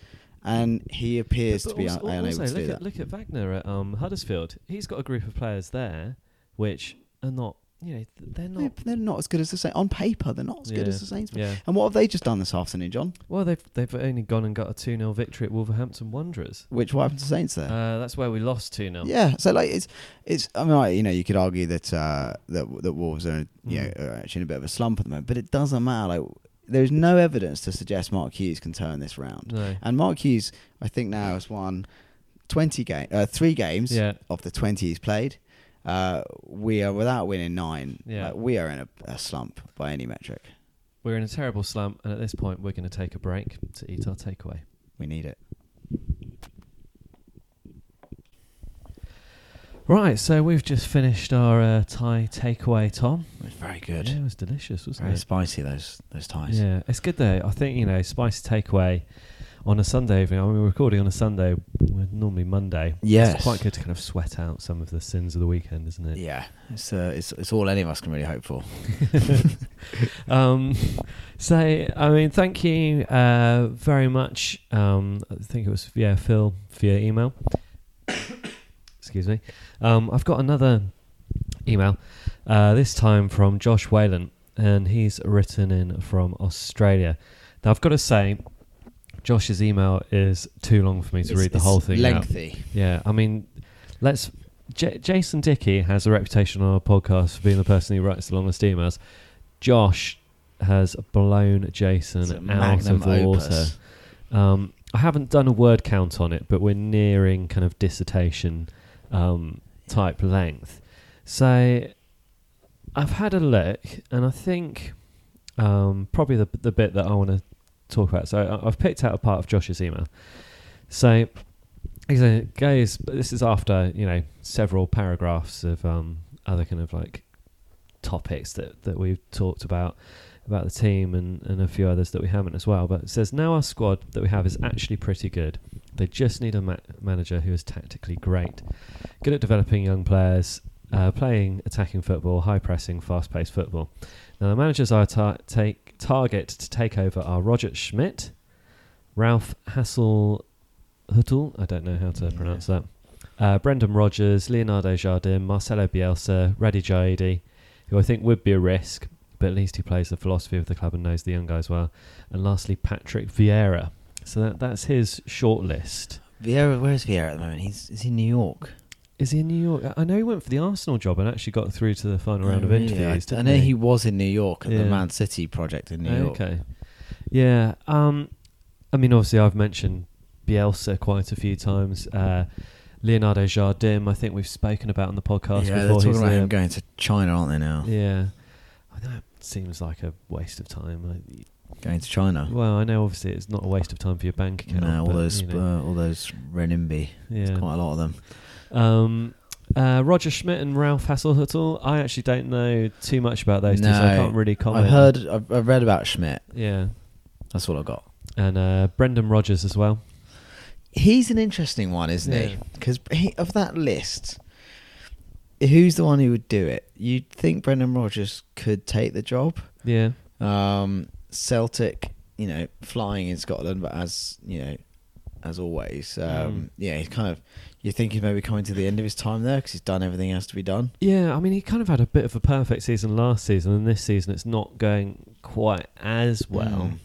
Speaker 4: and he appears
Speaker 3: But
Speaker 4: to be
Speaker 3: also,
Speaker 4: un- unable
Speaker 3: also
Speaker 4: to do
Speaker 3: look
Speaker 4: that.
Speaker 3: at look at Wagner at um, Huddersfield. He's got a group of players there, which are not, you know, they're
Speaker 4: They're,
Speaker 3: not.
Speaker 4: they're not as good as the Saints on paper. They're not as good as the Saints.
Speaker 3: Yeah.
Speaker 4: And what have they just done this afternoon, John?
Speaker 3: Well, they've they've only gone and got a two 0 victory at Wolverhampton Wanderers.
Speaker 4: Which what happened to Saints there?
Speaker 3: Uh, that's where we lost two 0
Speaker 4: Yeah, so like it's it's. I mean, like, you know, you could argue that uh, that that Wolves are you
Speaker 3: Mm.
Speaker 4: know are actually in a bit of a slump at the moment, but it doesn't matter. Like, there's no evidence to suggest Mark Hughes can turn this round.
Speaker 3: No.
Speaker 4: And Mark Hughes, I think now has won twenty game, uh, three games
Speaker 3: Yeah.
Speaker 4: of the twenty he's played. Uh, we are without winning nine.
Speaker 3: Yeah.
Speaker 4: Like, we are in a, a slump by any metric.
Speaker 3: We're in a terrible slump, and at this point, we're going to take a break to eat our takeaway.
Speaker 4: We need it.
Speaker 3: Right, so we've just finished our uh, Thai takeaway, Tom.
Speaker 4: It was very good.
Speaker 3: Yeah, it was delicious, wasn't
Speaker 4: Very
Speaker 3: it?
Speaker 4: Very spicy those those ties.
Speaker 3: Yeah, it's good though. I think you know, spicy takeaway on a Sunday evening. I mean, we're recording on a Sunday. We're normally Monday.
Speaker 4: Yes.
Speaker 3: it's quite good to kind of sweat out some of the sins of the weekend, isn't it?
Speaker 4: Yeah, it's, uh, it's it's all any of us can really hope for. (laughs) (laughs)
Speaker 3: um, so, I mean, thank you uh, very much. Um, I think it was yeah, Phil for your email. Excuse me. Um, I've got another email. Uh, this time from Josh Whalen, and he's written in from Australia. Now, I've got to say, Josh's email is too long for me to
Speaker 4: It's-
Speaker 3: read the whole thing. out.
Speaker 4: Lengthy.
Speaker 3: Yeah, I mean, let's. J- Jason Dickey has a reputation on our podcast for being the person who writes the longest emails. Josh has blown Jason out of the water. Um, I haven't done a word count on it, but we're nearing kind of dissertation um, type length. So I've had a look, and I think um, probably the the bit that I want to talk about. So I, I've picked out a part of Josh's email. So said, "Guys, this is after you know several paragraphs of um, other kind of like topics that that we've talked about." About the team and, and a few others that we haven't as well. But it says now our squad that we have is actually pretty good. They just need a ma- manager who is tactically great, good at developing young players, uh, playing attacking football, high pressing, fast paced football. Now, the managers I tar- take target to take over are Roger Schmidt, Ralph Hasselhuttel, I don't know how to
Speaker 4: Yeah.
Speaker 3: pronounce that, uh, Brendan Rodgers, Leonardo Jardim, Marcelo Bielsa, Radhi Jaidi, who I think would be a risk, but at least he plays the philosophy of the club and knows the young guys well. And lastly, Patrick Vieira. So that, that's his short list.
Speaker 4: Vieira, where's Vieira at the moment? He's is he in New York?
Speaker 3: Is he in New York? I know he went for the Arsenal job and actually got through to the final round
Speaker 4: Oh,
Speaker 3: of
Speaker 4: really?
Speaker 3: interviews.
Speaker 4: I, I know he was in New York at the Man City project in New York.
Speaker 3: Okay. Yeah. Um, I mean, obviously, I've mentioned Bielsa quite a few times. Uh, Leonardo Jardim, I think we've spoken about on the podcast
Speaker 4: yeah, they're
Speaker 3: before.
Speaker 4: talking
Speaker 3: He's
Speaker 4: about
Speaker 3: the-
Speaker 4: him going to China, aren't they now?
Speaker 3: Yeah. I know it seems like a waste of time. I-
Speaker 4: Going to China.
Speaker 3: Well, I know obviously it's not a waste of time for your bank account.
Speaker 4: No, all
Speaker 3: but,
Speaker 4: those
Speaker 3: you know,
Speaker 4: uh, all those renminbi.
Speaker 3: yeah.
Speaker 4: There's quite a lot of them.
Speaker 3: Um, uh, Roger Schmidt and Ralph Hasselhuttel. I actually don't know too much about those two, so I can't really comment.
Speaker 4: I've heard, I've, I've read about Schmidt.
Speaker 3: Yeah,
Speaker 4: That's all I got.
Speaker 3: and uh, Brendan Rodgers as well.
Speaker 4: he's an interesting one, isn't he? Because he, of that list, who's the one who would do it? You'd think Brendan Rodgers could take the job.
Speaker 3: Yeah.
Speaker 4: Um, Celtic, you know, flying in Scotland, but as you know, as always, um,
Speaker 3: Mm.
Speaker 4: yeah, he's kind of. You think he's maybe coming to the end of his time there because he's done everything has to be done.
Speaker 3: Yeah, I mean, he kind of had a bit of a perfect season last season, and this season it's not going quite as well.
Speaker 4: Mm.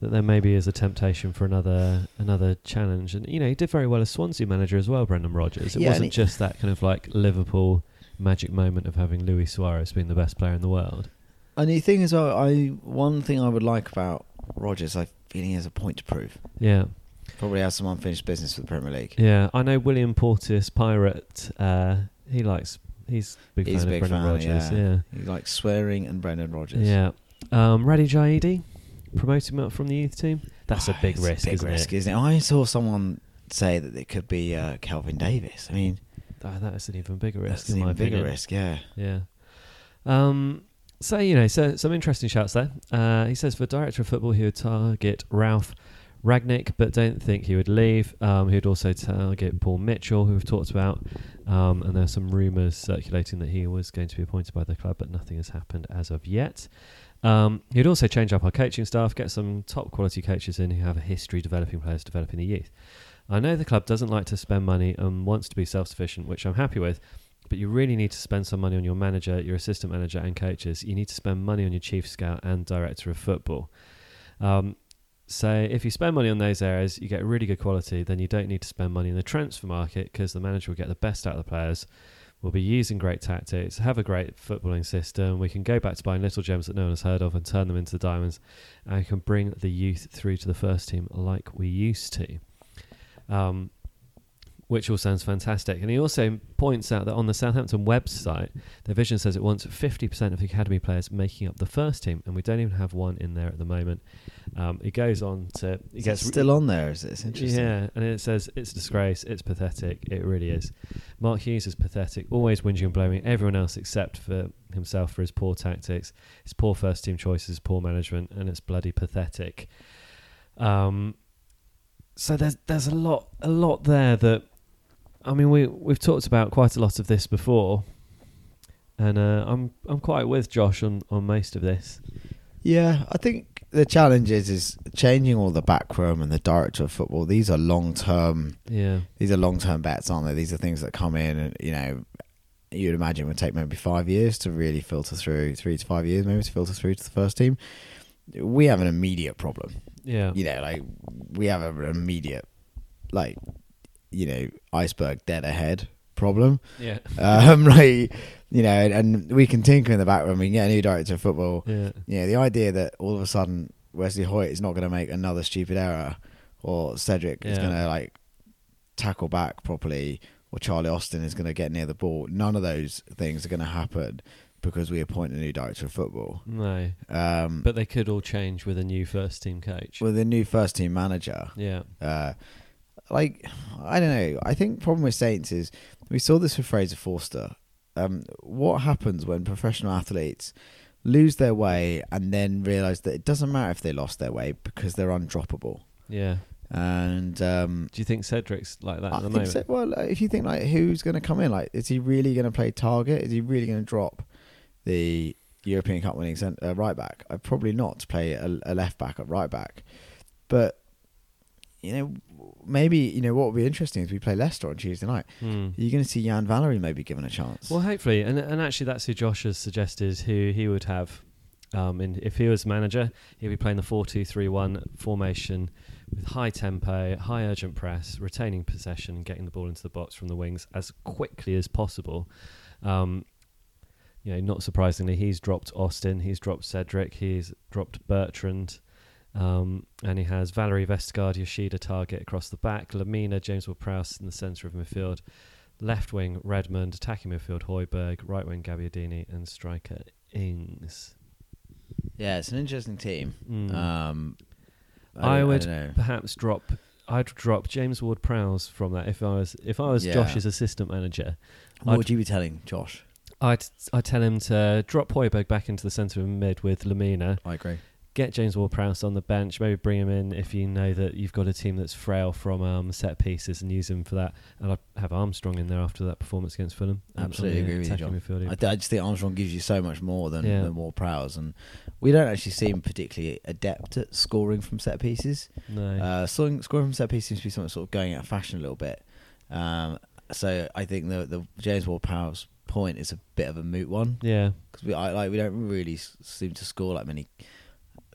Speaker 3: That there maybe is a temptation for another another challenge, and you know he did very well as Swansea manager as well, Brendan Rodgers. It
Speaker 4: Yeah,
Speaker 3: wasn't just that kind of like Liverpool magic moment of having Luis Suarez being the best player in the world.
Speaker 4: And the thing is, I, I one thing I would like about Rodgers, I feel he has a point to prove.
Speaker 3: Yeah,
Speaker 4: Probably has some unfinished business for the Premier League.
Speaker 3: yeah. I know William Portis, Pirate. Uh, he likes. He's a big
Speaker 4: He's a
Speaker 3: fan
Speaker 4: big
Speaker 3: of Brendan Rodgers.
Speaker 4: yeah.
Speaker 3: Yeah,
Speaker 4: He likes swearing and Brendan Rodgers.
Speaker 3: yeah. Um, Radhi Jaidi, promote him up from the youth team. That's a
Speaker 4: Oh,
Speaker 3: big
Speaker 4: it's
Speaker 3: risk,
Speaker 4: big
Speaker 3: isn't
Speaker 4: risk,
Speaker 3: it?
Speaker 4: isn't it? I saw someone say that it could be uh, Kelvin Davis. I mean,
Speaker 3: Ah, that is an even bigger risk.
Speaker 4: that's an even bigger
Speaker 3: opinion.
Speaker 4: risk. Yeah.
Speaker 3: Yeah. Um, so you know, so some interesting shouts there. Uh, he says for director of football, he would target Ralf Rangnick, but don't think he would leave. Um, he would also target Paul Mitchell, who we've talked about. Um, and there are some rumours circulating that he was going to be appointed by the club, but nothing has happened as of yet. Um, he'd also change up our coaching staff, get some top quality coaches in who have a history developing players, developing the youth. I know the club doesn't like to spend money and wants to be self sufficient, which I'm happy with, but you really need to spend some money on your manager, your assistant manager, and coaches. You need to spend money on your chief scout and director of football. Um, so if you spend money on those areas, you get really good quality. Then you don't need to spend money in the transfer market because the manager will get the best out of the players. We'll be using great tactics, have a great footballing system. We can go back to buying little gems that no one has heard of and turn them into diamonds, and can bring the youth through to the first team like we used to. Um, which all sounds fantastic. And he also points out that on the Southampton website, their vision says it wants 50% of the academy players making up the first team, and we don't even have one in there at the moment. Um, he goes on to. He gets
Speaker 4: it still on there? Is it? It's interesting.
Speaker 3: yeah, and it says it's a disgrace, it's pathetic, it really is. Mark Hughes is pathetic, always whinging and blaming everyone else except for himself for his poor tactics, his poor first team choices, poor management, and it's bloody pathetic. Um, so there's there's a lot a lot there that I mean we we've talked about quite a lot of this before, and uh, I'm I'm quite with Josh on on most of this.
Speaker 4: Yeah, I think the challenge is is changing all the backroom and the director of football. These are long term.
Speaker 3: Yeah,
Speaker 4: These are long term bets, aren't they? These are things that come in, and you know, you'd imagine would take maybe five years to really filter through, three to five years maybe to filter through to the first team. We have an immediate problem.
Speaker 3: yeah,
Speaker 4: You know, like we have an immediate, like, you know, iceberg dead ahead problem.
Speaker 3: yeah,
Speaker 4: Um, (laughs) like, you know, and we can tinker in the backroom. We can get a new director of football.
Speaker 3: yeah.
Speaker 4: Yeah, the idea that all of a sudden Wesley Hoedt is not going to make another stupid error, or Cedric is going to like tackle back properly, or Charlie Austin is going to get near the ball. None of those things are going to happen because we appoint a new director of football.
Speaker 3: No,
Speaker 4: Um,
Speaker 3: but they could all change with a new first team coach.
Speaker 4: with a new first team manager,
Speaker 3: yeah,
Speaker 4: uh, like I don't know. I think problem with Saints is we saw this with Fraser Forster. Um, what happens when professional athletes lose their way and then realize that it doesn't matter if they lost their way because they're undroppable?
Speaker 3: yeah.
Speaker 4: And um,
Speaker 3: Do you think Cedric's like that
Speaker 4: I
Speaker 3: at the
Speaker 4: think
Speaker 3: moment?
Speaker 4: so. Well, like, if you think like who's going to come in, like is he really going to play Targett? Is he really going to drop the European Cup winning cent- uh, right back? Uh, probably not to play a, a left back at right back. But you know, maybe you know what would be interesting is we play Leicester on Tuesday night.
Speaker 3: Hmm.
Speaker 4: You're going to see Yan Valery maybe given a chance.
Speaker 3: Well, hopefully, and and actually, that's who Josh has suggested who he would have. Um, in, if he was manager, he'd be playing the four-two-three-one formation with high tempo, high urgent press, retaining possession, and getting the ball into the box from the wings as quickly as possible. Um, you know, not surprisingly, he's dropped Austin, he's dropped Cedric, he's dropped Bertrand, um, and he has Valery Vestergaard, Yoshida Targett across the back, Lemina, James Ward-Prowse in the centre of midfield, left wing Redmond, attacking midfield Højbjerg, right wing Gabbiadini, and striker Ings.
Speaker 4: yeah, it's an interesting team.
Speaker 3: Mm.
Speaker 4: Um,
Speaker 3: I,
Speaker 4: don't-
Speaker 3: would
Speaker 4: don't
Speaker 3: perhaps drop. I'd drop James Ward-Prowse from that if I was if I was
Speaker 4: Yeah.
Speaker 3: Josh's assistant manager.
Speaker 4: What
Speaker 3: I'd-
Speaker 4: would you be telling Josh?
Speaker 3: I'd I'd tell him to drop Højbjerg back into the centre of mid with Lemina,
Speaker 4: I agree.
Speaker 3: Get James Ward-Prowse on the bench. Maybe bring him in if you know that you've got a team that's frail from um, set pieces and use him for that. And I'd have Armstrong in there after that performance against Fulham.
Speaker 4: Absolutely agree with you, John. I, th- I just think Armstrong gives you so much more than,
Speaker 3: Yeah.
Speaker 4: than more Prowse, and we don't actually seem particularly adept at scoring from set pieces.
Speaker 3: no.
Speaker 4: Uh, scoring, scoring from set pieces seems to be something sort of going out of fashion a little bit. Um, so I think the the James Ward-Prowse point is a bit of a moot one
Speaker 3: yeah.
Speaker 4: because we I, like we don't really s- seem to score like many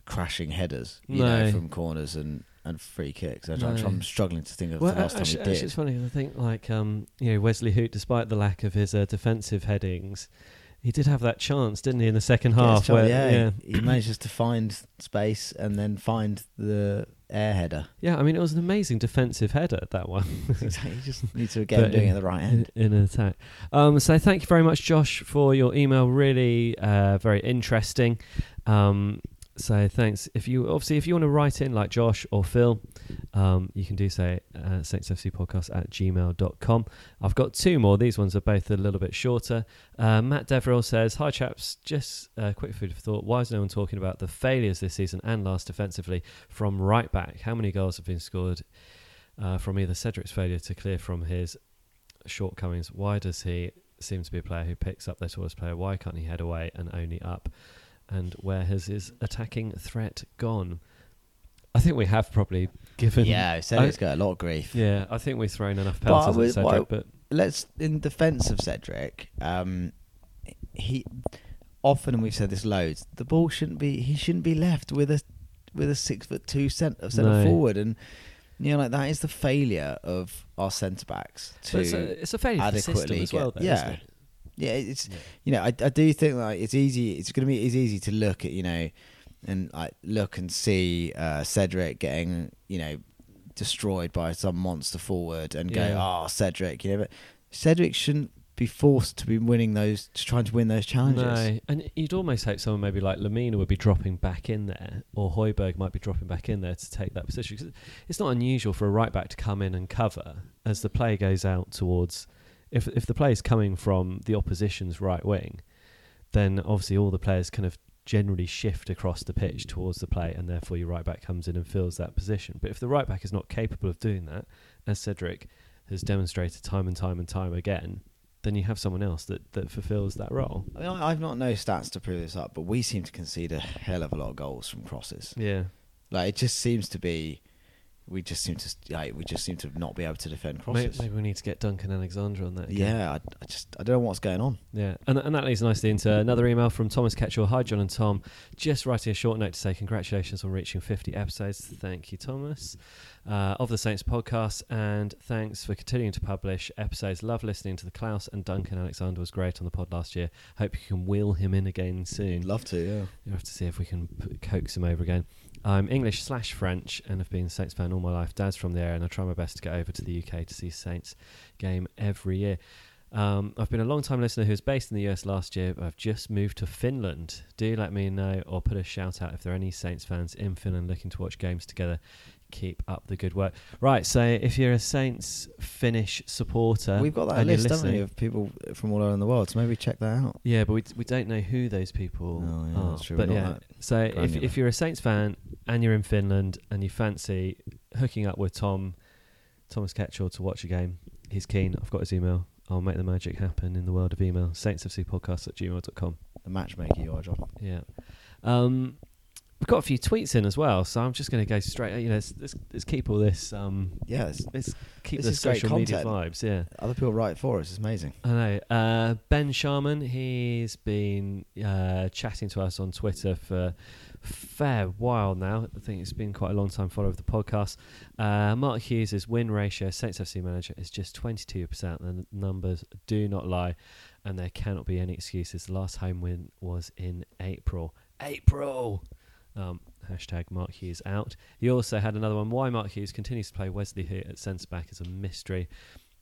Speaker 4: crashing headers, you
Speaker 3: No.
Speaker 4: know, from corners and, and free kicks. I'm,
Speaker 3: No.
Speaker 4: I'm struggling to think of
Speaker 3: Well,
Speaker 4: the last
Speaker 3: actually,
Speaker 4: time we
Speaker 3: actually,
Speaker 4: did.
Speaker 3: it's funny. I think like um, you know Wesley Hoedt, despite the lack of his uh, defensive headings, he did have that chance, didn't he, in the second half?
Speaker 4: shot,
Speaker 3: Where,
Speaker 4: yeah,
Speaker 3: yeah,
Speaker 4: he manages to find space and then find the air header.
Speaker 3: Yeah, I mean, it was an amazing defensive header that one. (laughs)
Speaker 4: Exactly. you just need to (laughs) get him
Speaker 3: But
Speaker 4: doing it at the right
Speaker 3: in,
Speaker 4: end.
Speaker 3: in an attack. Um, so thank you very much, Josh, for your email. Really, uh, very interesting. Um, so thanks. If you obviously if you want to write in like Josh or Phil, um, you can do so at saintsfcpodcast at gmail.com. I've got two more. These ones are both a little bit shorter. Uh, Matt Deverill says, Hi chaps, just a quick food for thought. Why is no one talking about the failures this season and last defensively from right back? How many goals have been scored uh, from either Cedric's failure to clear from his shortcomings? Why does he seem to be a player who picks up their tallest player? Why can't he head away and only up? And where has his attacking threat gone? I think we have probably given.
Speaker 4: Yeah, Cedric's got a lot of grief.
Speaker 3: Yeah, I think we've thrown enough pelters at Cedric,
Speaker 4: why-
Speaker 3: but
Speaker 4: Let's in defence of Cedric. Um, he often, and we've said this loads. The ball shouldn't be. He shouldn't be left with a with a six foot two centre centre
Speaker 3: No.
Speaker 4: forward, and you know, like that is the failure of our centre backs
Speaker 3: but it's, a, it's a failure system
Speaker 4: adequately
Speaker 3: as well, though,
Speaker 4: yeah.
Speaker 3: it?
Speaker 4: Yeah, it's
Speaker 3: Yeah.
Speaker 4: you know I, I do think like it's easy. It's going to be it's easy to look at you know, and like look and see uh, Cedric getting you know destroyed by some monster forward and go
Speaker 3: Yeah.
Speaker 4: oh Cedric you know but Cedric shouldn't be forced to be winning those to trying to win those challenges.
Speaker 3: No, and you'd almost hope someone maybe like Lemina would be dropping back in there, or Højbjerg might be dropping back in there to take that position. 'Cause it's not unusual for a right back to come in and cover as the play goes out towards. If if the play is coming from the opposition's right wing, then obviously all the players kind of generally shift across the pitch mm. towards the play, and therefore your right back comes in and fills that position. But if the right back is not capable of doing that, as Cedric has demonstrated time and time and time again, then you have someone else that, that fulfills that role.
Speaker 4: I mean, I- I've not no stats to prove this up, but we seem to concede a hell of a lot of goals from crosses.
Speaker 3: Yeah.
Speaker 4: Like it just seems to be, we just seem to like we just seem to not be able to defend
Speaker 3: Maybe,
Speaker 4: crosses.
Speaker 3: maybe we need to get Duncan Alexander on that. again.
Speaker 4: Yeah, I, I just I don't know what's going on.
Speaker 3: Yeah, and, and that leads nicely into another email from Thomas Ketchell. Hi, John and Tom. Just writing a short note to say congratulations on reaching 50 episodes. Thank you, Thomas, uh, of the Saints podcast, and thanks for continuing to publish episodes. Love listening to the Klaus and Duncan Alexander was great on the pod last year. Hope you can wheel him in again soon.
Speaker 4: Love to, yeah.
Speaker 3: You'll have to see if we can p- coax him over again. I'm English slash French and have been a Saints fan all my life. Dad's from there, and I try my best to get over to the UK to see Saints game every year. Um, I've been a long time listener who was based in the US last year, but I've just moved to Finland. Do let me know or put a shout out if there are any Saints fans in Finland looking to watch games together. Keep up the good work. Right, so if you're a Saints Finnish supporter,
Speaker 4: We've got that list, haven't we, of people from all over the world. So maybe check that out.
Speaker 3: yeah, but we, we don't know who those people
Speaker 4: Oh, yeah,
Speaker 3: are.
Speaker 4: that's true.
Speaker 3: But yeah, so if, if you're a Saints fan and you're in Finland and you fancy hooking up with Tom, Thomas Ketchell to watch a game, he's keen. I've got his email. I'll make the magic happen in the world of email. SaintsFCpodcast at gmail.com.
Speaker 4: The matchmaker you are, John.
Speaker 3: Yeah. Um, we've got a few tweets in as well, so I'm just going to go straight. You know, let's, let's, let's keep all this. Um,
Speaker 4: Yeah, it's,
Speaker 3: let's keep
Speaker 4: This
Speaker 3: the social media vibes. Yeah.
Speaker 4: other people write for us. It's amazing.
Speaker 3: I know. Uh, ben Sharman, he's been uh, chatting to us on Twitter for a fair while now. I think it's been quite a long time follower of the podcast. Uh, Mark Hughes' win ratio, Saints FC manager, is just 22%. The numbers do not lie, and there cannot be any excuses. The last home win was in April. April! Um, hashtag Mark Hughes out. He also had another one. Why Mark Hughes continues to play Wesley Hoedt at centre back is a mystery.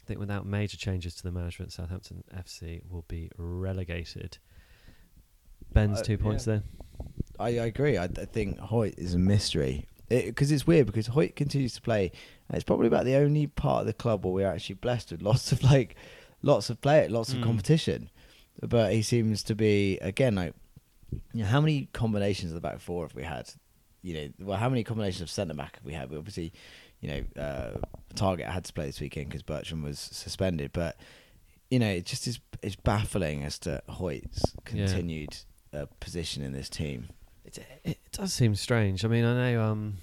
Speaker 3: I think without major changes to the management, Southampton FC will be relegated. Ben's
Speaker 4: Uh,
Speaker 3: two points
Speaker 4: yeah.
Speaker 3: there.
Speaker 4: I, I agree. I, I think Hoedt is a mystery because it's weird because Hoedt continues to play. And it's probably about the only part of the club where we're actually blessed with lots of like, lots of play, lots of
Speaker 3: Mm.
Speaker 4: competition. But he seems to be again like, you know, how many combinations of the back four have we had you know, well, how many combinations of centre back have we had? We obviously, you know, uh, Targett had to play this weekend because Bertrand was suspended, but you know, it just is it's baffling as to Hoedt's
Speaker 3: Yeah.
Speaker 4: continued uh, position in this team.
Speaker 3: It, it does seem strange. I mean, I know. Um,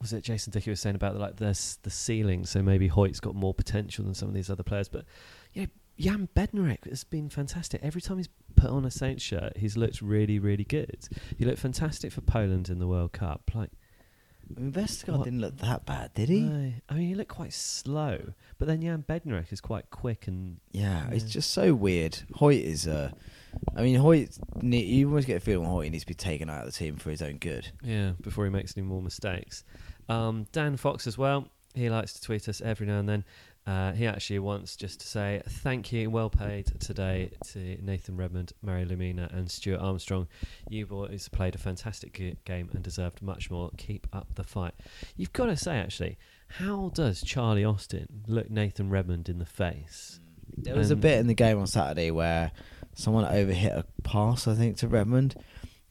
Speaker 3: was it Jason Dickey was saying about the, like the the ceiling? So maybe Hoedt's got more potential than some of these other players. But you know, Jan Bednarek has been fantastic. Every time he's put on a Saints shirt, he's looked really, really good. He looked fantastic for Poland in the World Cup. Like,
Speaker 4: I mean, Vestergaard
Speaker 3: What-
Speaker 4: didn't look that bad, did he?
Speaker 3: no, I mean, he looked quite slow. But then Jan Bednarek is quite quick and
Speaker 4: Yeah, it's just so weird. Hoedt is, uh, I mean, Hoedt. You almost get a feeling Hoedt needs to be taken out of the team for his own good.
Speaker 3: Yeah, before he makes any more mistakes. Um, Dan Fox as well. He likes to tweet us every now and then. Uh, he actually wants just to say thank you, well paid today to Nathan Redmond, Mario Lemina, and Stuart Armstrong. You boys played a fantastic g- game and deserved much more. Keep up the fight. You've got to say, actually, how does Charlie Austin look Nathan Redmond in the face?
Speaker 4: There was a bit in the game on Saturday where someone overhit a pass, I think, to Redmond,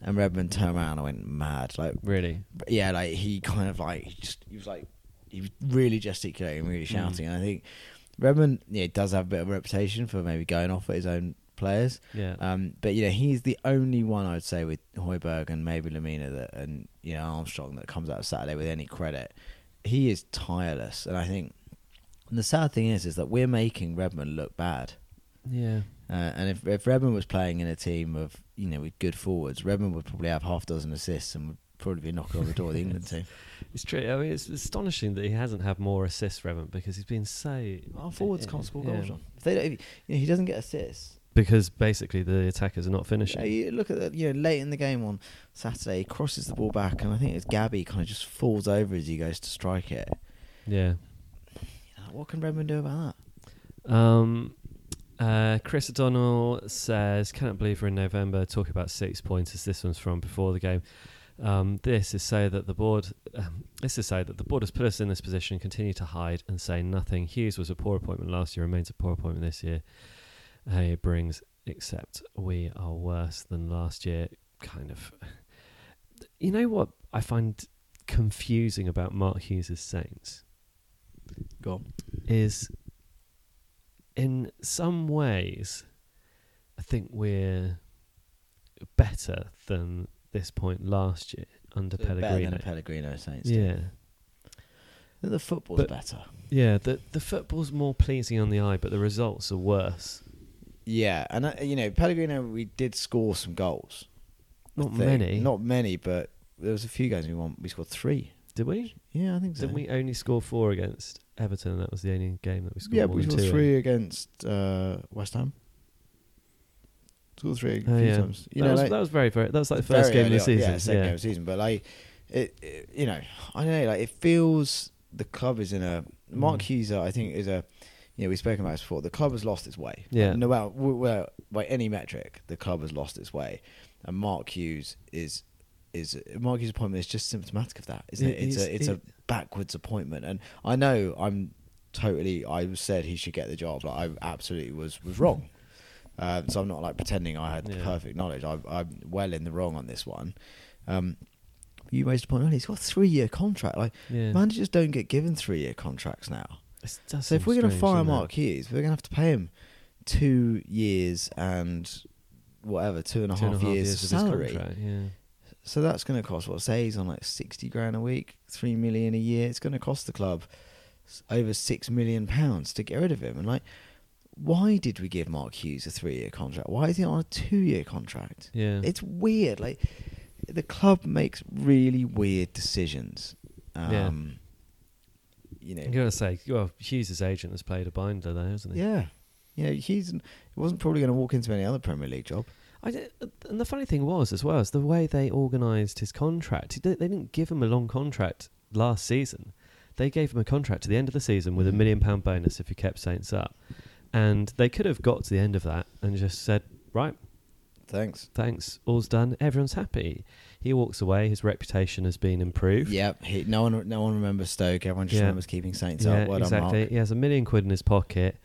Speaker 4: and Redmond turned around and went mad. Like,
Speaker 3: Really?
Speaker 4: yeah, like he kind of like he just he was like he was really gesticulating, really shouting. And I think Redmond, yeah, does have a bit of a reputation for maybe going off at his own players.
Speaker 3: Yeah.
Speaker 4: Um, but you know, he's the only one I'd say with Højbjerg and maybe Lemina that and you know Armstrong that comes out of Saturday with any credit. He is tireless, and I think and the sad thing is is that we're making Redmond look bad.
Speaker 3: yeah.
Speaker 4: Uh, and if if Redmond was playing in a team of you know with good forwards, Redmond would probably have half a dozen assists and would probably be knocking on the door of the England (laughs) team.
Speaker 3: It's true. I mean, it's astonishing that he hasn't had more assists, Redmond, because he's been so.
Speaker 4: Our forwards can't score goals. John. If they don't, if he, you know, he doesn't get assists.
Speaker 3: Because basically the attackers are not finishing.
Speaker 4: Yeah, you look at that. You know, late in the game on Saturday, he crosses the ball back, and I think it's Gabby kind of just falls over as he goes to strike it.
Speaker 3: Yeah.
Speaker 4: You know, what can Redmond do about that?
Speaker 3: Um, uh, Chris O'Donnell says, "Cannot believe we're in November talking about six pointers. This one's from before the game. Um, this is so that the board. Um, this is so that the board has put us in this position, continue to hide and say nothing. Hughes was a poor appointment last year, remains a poor appointment this year. Uh, He brings, except we are worse than last year. Kind of. You know what I find confusing about Mark Hughes' Saints
Speaker 4: Go on.
Speaker 3: is in some ways I think we're better than this point last year under
Speaker 4: Better
Speaker 3: Pellegrino.
Speaker 4: than a Pellegrino Saints.
Speaker 3: yeah.
Speaker 4: the football's
Speaker 3: But-
Speaker 4: better.
Speaker 3: Yeah, the the football's more pleasing on the eye, but the results are worse.
Speaker 4: Yeah, and uh, you know Pellegrino, we did score some goals.
Speaker 3: Not many.
Speaker 4: Not many, but there was a few games we won. We scored three.
Speaker 3: Did we?
Speaker 4: Yeah, I think so.
Speaker 3: Didn't we only score four against Everton? and That was the only game that we scored
Speaker 4: Yeah, we
Speaker 3: than
Speaker 4: scored
Speaker 3: two in?
Speaker 4: three against uh, West Ham. Scored three a
Speaker 3: Oh,
Speaker 4: few
Speaker 3: yeah.
Speaker 4: times. You
Speaker 3: that,
Speaker 4: know,
Speaker 3: was,
Speaker 4: like,
Speaker 3: that was very, very. That was like the first game of the
Speaker 4: on.
Speaker 3: season.
Speaker 4: Yeah, second game of the season. But like, it, it- you know, I don't know. Like, it feels the club is in a. Mark
Speaker 3: Mm.
Speaker 4: Hughes, I think, is a. You know, we've spoken about this before. The club has lost its way.
Speaker 3: Yeah.
Speaker 4: No matter well, by any metric, the club has lost its way, and Mark Hughes is is Mark Hughes' appointment is just symptomatic of that, isn't it?
Speaker 3: It
Speaker 4: It's a it's
Speaker 3: it-
Speaker 4: a backwards appointment, and I know I'm totally. I said he should get the job. Like I absolutely was was wrong. Uh, so I'm not like pretending I had
Speaker 3: Yeah.
Speaker 4: perfect knowledge. I, I'm well in the wrong on this one. Um, you raised a point earlier. He's got a three year contract. Like
Speaker 3: Yeah.
Speaker 4: managers don't get given three year contracts now. So if we're going to fire? Mark Hughes, we're going to have to pay him two years and whatever two and a half
Speaker 3: Two and a half
Speaker 4: years,
Speaker 3: years of his
Speaker 4: salary.
Speaker 3: contract, yeah.
Speaker 4: So that's going to cost what? Say he's on like sixty grand a week, three million a year. It's going to cost the club over six million pounds to get rid of him. And like, why did we give Mark Hughes a three-year contract? Why is he on a two-year contract?
Speaker 3: Yeah.
Speaker 4: It's weird. Like, the club makes really weird decisions. Um,
Speaker 3: Yeah.
Speaker 4: You know.
Speaker 3: I'm gonna say, well, Hughes' agent has played a binder there, hasn't he?
Speaker 4: Yeah. You know, he's he wasn't probably going to walk into any other Premier League job.
Speaker 3: I di- and the funny thing was, as well, is the way they organised his contract. They didn't give him a long contract last season. They gave him a contract to the end of the season with a million pound bonus if he kept Saints up. And they could have got to the end of that and just said, right,
Speaker 4: Thanks.
Speaker 3: thanks, all's done, everyone's happy. He walks away. His reputation has been improved.
Speaker 4: Yep. He, no one, no one remembers Stoke. Everyone just
Speaker 3: Yeah.
Speaker 4: remembers keeping Saints
Speaker 3: Yeah,
Speaker 4: up. Well
Speaker 3: exactly.
Speaker 4: Mark.
Speaker 3: He has a million quid in his pocket,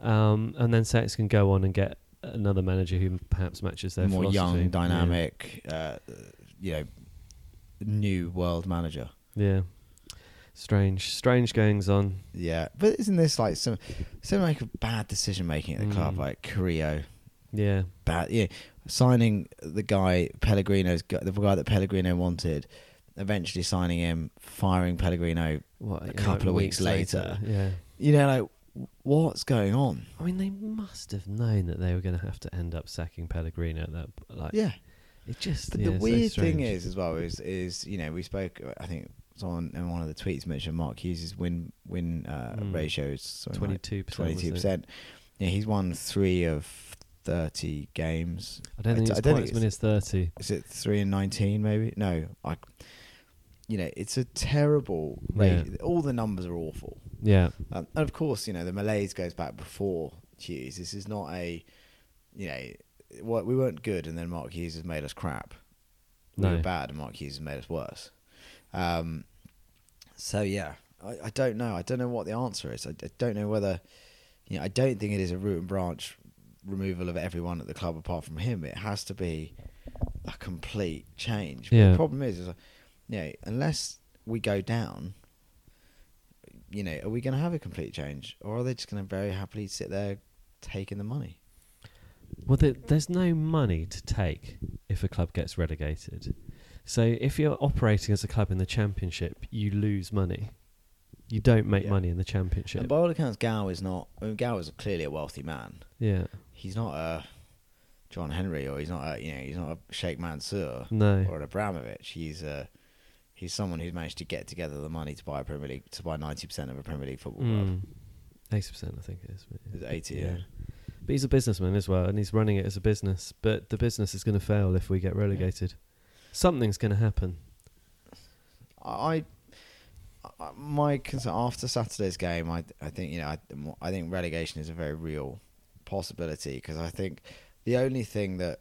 Speaker 3: um, and then Saints can go on and get another manager who perhaps matches their
Speaker 4: more
Speaker 3: philosophy.
Speaker 4: young,
Speaker 3: Yeah.
Speaker 4: dynamic. Uh, you know, new world manager.
Speaker 3: Yeah. Strange, strange goings on.
Speaker 4: Yeah, but isn't this like some some like bad decision making at the club,
Speaker 3: Mm.
Speaker 4: like Carrillo,
Speaker 3: Yeah.
Speaker 4: bad, yeah, signing the guy Pellegrino's the guy that Pellegrino wanted, eventually signing him, firing Pellegrino.
Speaker 3: What
Speaker 4: A couple of weeks later.
Speaker 3: Yeah.
Speaker 4: You know, like what's going on?
Speaker 3: I mean, they must have known that they were going to have to end up sacking Pellegrino. At that, like,
Speaker 4: Yeah,
Speaker 3: it just.
Speaker 4: but
Speaker 3: yeah,
Speaker 4: the
Speaker 3: so
Speaker 4: weird thing is as well is is you know we spoke I think someone in one of the tweets mentioned Mark Hughes' win win uh,
Speaker 3: Mm.
Speaker 4: ratio is
Speaker 3: twenty-two percent.
Speaker 4: 22 percent. Yeah, he's won three of thirty games.
Speaker 3: I don't think
Speaker 4: d-
Speaker 3: it's
Speaker 4: I don't
Speaker 3: quite
Speaker 4: think
Speaker 3: as many as thirty.
Speaker 4: Is it three and nineteen? Maybe no. I, you know, it's a terrible rate.
Speaker 3: Yeah.
Speaker 4: All the numbers are awful.
Speaker 3: Yeah.
Speaker 4: Um, and of course, you know the malaise goes back before Hughes. This is not a, you know, what we weren't good, and then Mark Hughes has made us crap. We
Speaker 3: No.
Speaker 4: were bad, and Mark Hughes has made us worse. Um, so yeah, I, I don't know. I don't know what the answer is. I, I don't know whether, you know, I don't think it is a root and branch removal of everyone at the club apart from him. It has to be a complete change. But
Speaker 3: Yeah.
Speaker 4: The problem is, is, you know, unless we go down, you know, are we going to have a complete change, or are they just going to very happily sit there taking the money?
Speaker 3: Well, there, there's no money to take if a club gets relegated. So if you're operating as a club in the championship, you lose money. You don't make
Speaker 4: Yeah.
Speaker 3: money in the championship.
Speaker 4: And by all accounts, Gao is not. I mean, Gao is clearly a wealthy man.
Speaker 3: yeah.
Speaker 4: He's not a John Henry, or he's not a you know he's not a Sheikh Mansour
Speaker 3: No.
Speaker 4: or an Abramovich. He's a he's someone who's managed to get together the money to buy a Premier League to buy ninety percent of a Premier League football club.
Speaker 3: Mm. Eighty percent, I think it is. but
Speaker 4: Is 80, yeah.
Speaker 3: But he's a businessman as well, and he's running it as a business. But the business is going to fail if we get relegated. Something's going to happen.
Speaker 4: I, I my concern after Saturday's game, I I think you know I, I think relegation is a very real possibility because I think the only thing that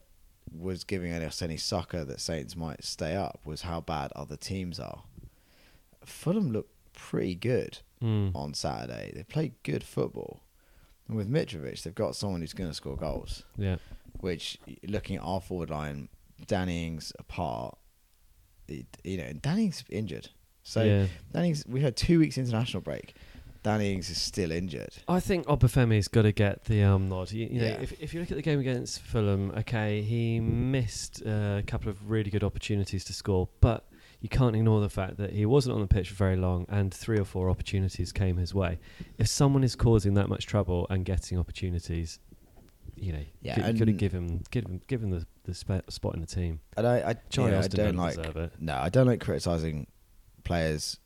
Speaker 4: was giving us any succour that Saints might stay up was how bad other teams are. Fulham looked pretty good
Speaker 3: Mm.
Speaker 4: on Saturday. They played good football. And with Mitrovic, they've got someone who's going to score goals.
Speaker 3: Yeah.
Speaker 4: Which, looking at our forward line, Danny Ings apart, it, you know, Danny Ings injured. So
Speaker 3: yeah.
Speaker 4: Danny Ings, we had two weeks international break. Danny Ings is still injured.
Speaker 3: I think Obafemi's got to get the um, nod. You, you know,
Speaker 4: Yeah.
Speaker 3: if, if you look at the game against Fulham, okay, he missed uh, a couple of really good opportunities to score, but you can't ignore the fact that he wasn't on the pitch for very long, and three or four opportunities came his way. If someone is causing that much trouble and getting opportunities, you know,
Speaker 4: Yeah,
Speaker 3: you got to
Speaker 4: and-
Speaker 3: give him give him give him the, the spot in the team.
Speaker 4: And I, I,
Speaker 3: Charlie
Speaker 4: know, I
Speaker 3: Austin
Speaker 4: don't like.
Speaker 3: it.
Speaker 4: No, I don't like criticizing players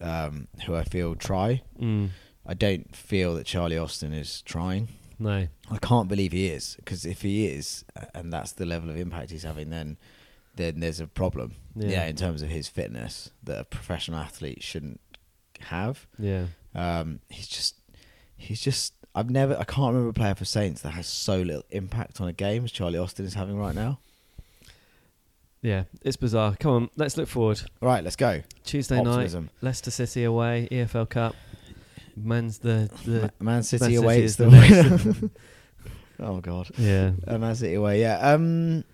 Speaker 4: um, who I feel try.
Speaker 3: Mm,
Speaker 4: I don't feel that Charlie Austin is trying.
Speaker 3: no,
Speaker 4: I can't believe he is because if he is, and that's the level of impact he's having, then then there's a problem.
Speaker 3: Yeah.
Speaker 4: Yeah, in terms of his fitness that a professional athlete shouldn't have.
Speaker 3: yeah,
Speaker 4: Um, he's just, he's just. I've never, I can't remember a player for Saints that has so little impact on a game as Charlie Austin is having right now.
Speaker 3: yeah. It's bizarre. Come on, let's look forward.
Speaker 4: All right, let's go.
Speaker 3: Tuesday
Speaker 4: Optimism.
Speaker 3: night, Leicester City away, EFL Cup. Man's the the
Speaker 4: Ma- Man City
Speaker 3: Man City
Speaker 4: away.
Speaker 3: is the
Speaker 4: the winner. (laughs) oh God.
Speaker 3: yeah.
Speaker 4: Uh, Man City away. Yeah. Um.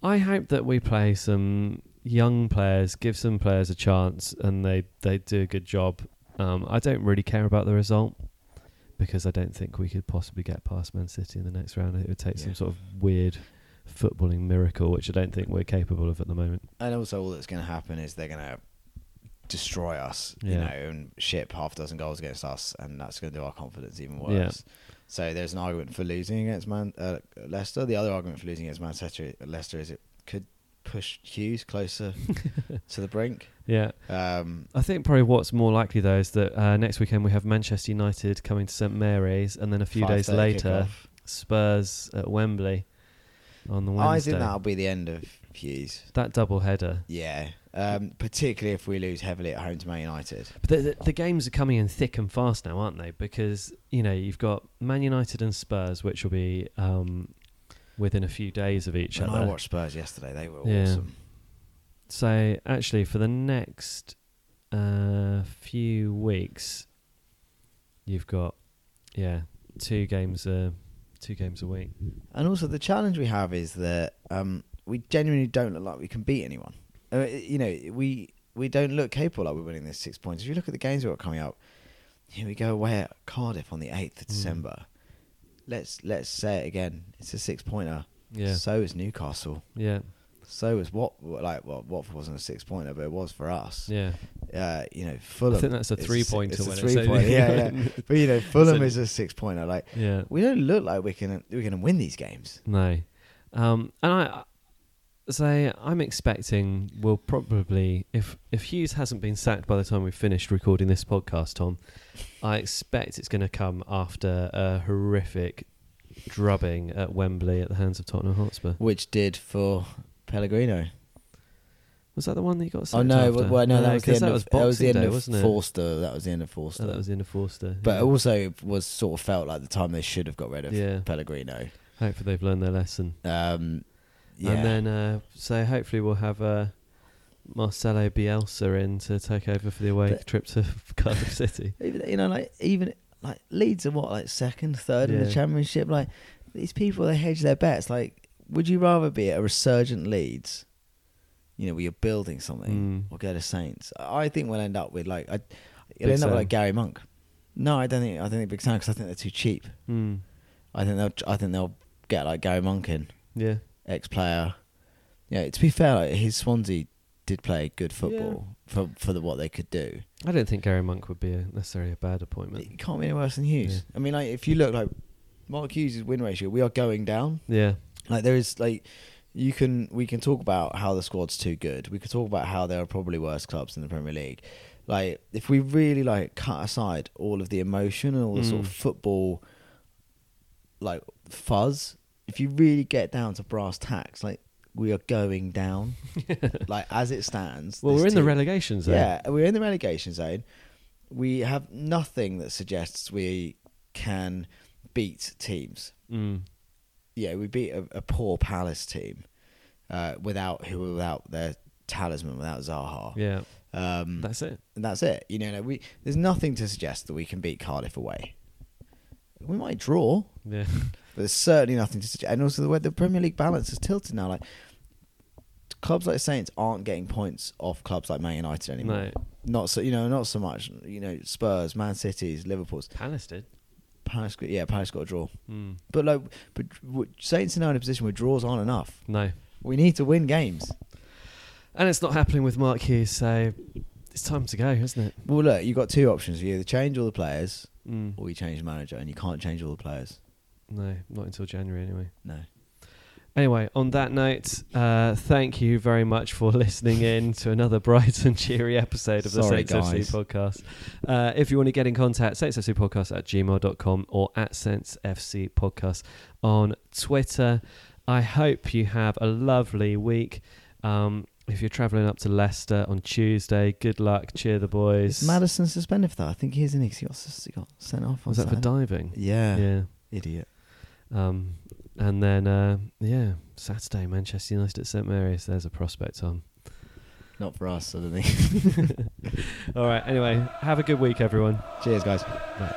Speaker 3: I hope that we play some young players, give some players a chance, and they they do a good job. Um, I don't really care about the result because I don't think we could possibly get past Man City in the next round. It would take some sort of weird footballing miracle, which I don't think we're capable of at the moment.
Speaker 4: And also, all that's going to happen is they're going to destroy us, you know, and ship half a dozen goals against us, and that's going to do our confidence even
Speaker 3: Yeah.
Speaker 4: worse. So there's an argument for losing against Man uh, Leicester. The other argument for losing against Manchester Leicester is it could push Hughes closer (laughs) to the brink.
Speaker 3: Yeah,
Speaker 4: Um,
Speaker 3: I think probably what's more likely though is that uh, next weekend we have Manchester United coming to St Mary's, and then a few days
Speaker 4: 5:30
Speaker 3: later. Spurs at Wembley on the Wednesday.
Speaker 4: I think that'll be the end of Hughes.
Speaker 3: that double header.
Speaker 4: Yeah, um, particularly if we lose heavily at home to Man United.
Speaker 3: But the, the, the games are coming in thick and fast now, aren't they? Because you know you've got Man United and Spurs, which will be um, within a few days of each
Speaker 4: When
Speaker 3: other.
Speaker 4: I watched Spurs yesterday, they were
Speaker 3: Yeah.
Speaker 4: awesome.
Speaker 3: So actually, for the next uh, few weeks, you've got yeah two games uh, two games a week.
Speaker 4: And also, the challenge we have is that um, we genuinely don't look like we can beat anyone. Uh, you know, we we don't look capable like we're winning this six points. If you look at the games we've got coming up, here we go away at Cardiff on the eighth of
Speaker 3: Mm.
Speaker 4: December. Let's let's say it again. It's a six pointer.
Speaker 3: Yeah.
Speaker 4: So is Newcastle.
Speaker 3: Yeah.
Speaker 4: So is what like well Watford wasn't a six pointer, but it was for us.
Speaker 3: Yeah.
Speaker 4: Uh, you know, Fulham.
Speaker 3: I think that's a three-pointer
Speaker 4: It's a
Speaker 3: when it's
Speaker 4: three pointer. yeah, yeah. (laughs) But you know, Fulham is a six pointer. Like
Speaker 3: Yeah.
Speaker 4: we don't look like we can we're to win these games.
Speaker 3: No. Um, and I say I'm expecting we'll probably if if Hughes hasn't been sacked by the time we've finished recording this podcast, Tom, I expect it's going to come after a horrific drubbing at Wembley at the hands of Tottenham Hotspur.
Speaker 4: Which did for Pellegrino.
Speaker 3: Was that the one that you got sacked
Speaker 4: Oh no,
Speaker 3: after?
Speaker 4: well, no, that was the end
Speaker 3: that
Speaker 4: of
Speaker 3: was
Speaker 4: that was the end
Speaker 3: Day,
Speaker 4: of
Speaker 3: wasn't it?
Speaker 4: Forster. That was the end of Forster.
Speaker 3: Oh, that was the end of Forster.
Speaker 4: but
Speaker 3: yeah.
Speaker 4: also was sort of felt like the time they should have got rid of
Speaker 3: Yeah.
Speaker 4: Pellegrino.
Speaker 3: hopefully they've learned their lesson.
Speaker 4: Um, yeah.
Speaker 3: And then uh, so hopefully we'll have uh, Marcelo Bielsa in to take over for the away
Speaker 4: But-
Speaker 3: trip to (laughs) Cardiff City. (laughs)
Speaker 4: even you know like even like Leeds are what like second, third in the Championship. Like these people, they hedge their bets. Like, would you rather be at a resurgent Leeds? You know, where you're building something,
Speaker 3: Mm.
Speaker 4: or go to Saints. I think we'll end up with like I, it'll end up with like Gary Monk. No, I don't think I don't think Big Sam because I think they're too cheap.
Speaker 3: Mm.
Speaker 4: I think they'll I think they'll get like Gary Monk in.
Speaker 3: Yeah.
Speaker 4: Ex player. Yeah, to be fair, like, his Swansea did play good football for for the, what they could do.
Speaker 3: I don't think Gary Monk would be a, necessarily a bad appointment.
Speaker 4: It can't be any worse than Hughes.
Speaker 3: Yeah.
Speaker 4: I mean, like if you look like Mark Hughes' win ratio, we are going down.
Speaker 3: Yeah.
Speaker 4: Like there is like you can we can talk about how the squad's too good. We could talk about how there are probably worse clubs in the Premier League. Like if we really like cut aside all of the emotion and all the sort of
Speaker 3: Mm.
Speaker 4: football like fuzz, if you really get down to brass tacks, like we are going down. (laughs) like as it stands.
Speaker 3: Well, we're in the relegation zone.
Speaker 4: Yeah, we're in the relegation zone. We have nothing that suggests we can beat teams.
Speaker 3: Mm.
Speaker 4: Yeah, we beat a, a poor Palace team uh, without who were without their talisman, without Zaha.
Speaker 3: Yeah.
Speaker 4: Um,
Speaker 3: That's it.
Speaker 4: and that's it. You know, we there's nothing to suggest that we can beat Cardiff away. We might draw,
Speaker 3: Yeah. (laughs)
Speaker 4: but there's certainly nothing to suggest. And also the way the Premier League balance is tilted now. Like clubs like Saints aren't getting points off clubs like Man United anymore.
Speaker 3: no.
Speaker 4: Not so you know, not so much. You know, Spurs, Man City's, Liverpool's,
Speaker 3: Palace did.
Speaker 4: Palace. Yeah, Palace got a draw.
Speaker 3: Mm.
Speaker 4: But like, but Saints are now in a position where draws aren't enough.
Speaker 3: No.
Speaker 4: We need to win games.
Speaker 3: And it's not happening with Mark Hughes, so it's time to go, isn't it?
Speaker 4: Well, look, you've got two options. You either change all the players
Speaker 3: Mm.
Speaker 4: or you change the manager, and you can't change all the players.
Speaker 3: No, not until January anyway.
Speaker 4: No.
Speaker 3: Anyway, on that note, uh, thank you very much for (laughs) listening in to another bright and cheery episode of the
Speaker 4: Sense
Speaker 3: Saints FC podcast. Uh, if you want to get in contact, saintsfcpodcast at gmail.com or at saintsfc podcast on Twitter. I hope you have a lovely week. Um, if you're travelling up to Leicester on Tuesday, good luck. Cheer the boys.
Speaker 4: Is Maddison suspended for that? I think he is, isn't he? 'Cause He got, he got sent off. on
Speaker 3: Was that for
Speaker 4: Saturday.
Speaker 3: diving?
Speaker 4: Yeah.
Speaker 3: Yeah.
Speaker 4: Idiot.
Speaker 3: Um, and then, uh, yeah, Saturday, Manchester United at St Mary's. There's a prospect on.
Speaker 4: Not for us, I don't think. (laughs)
Speaker 3: All right. Anyway, have a good week, everyone.
Speaker 4: Cheers, guys.
Speaker 3: Bye.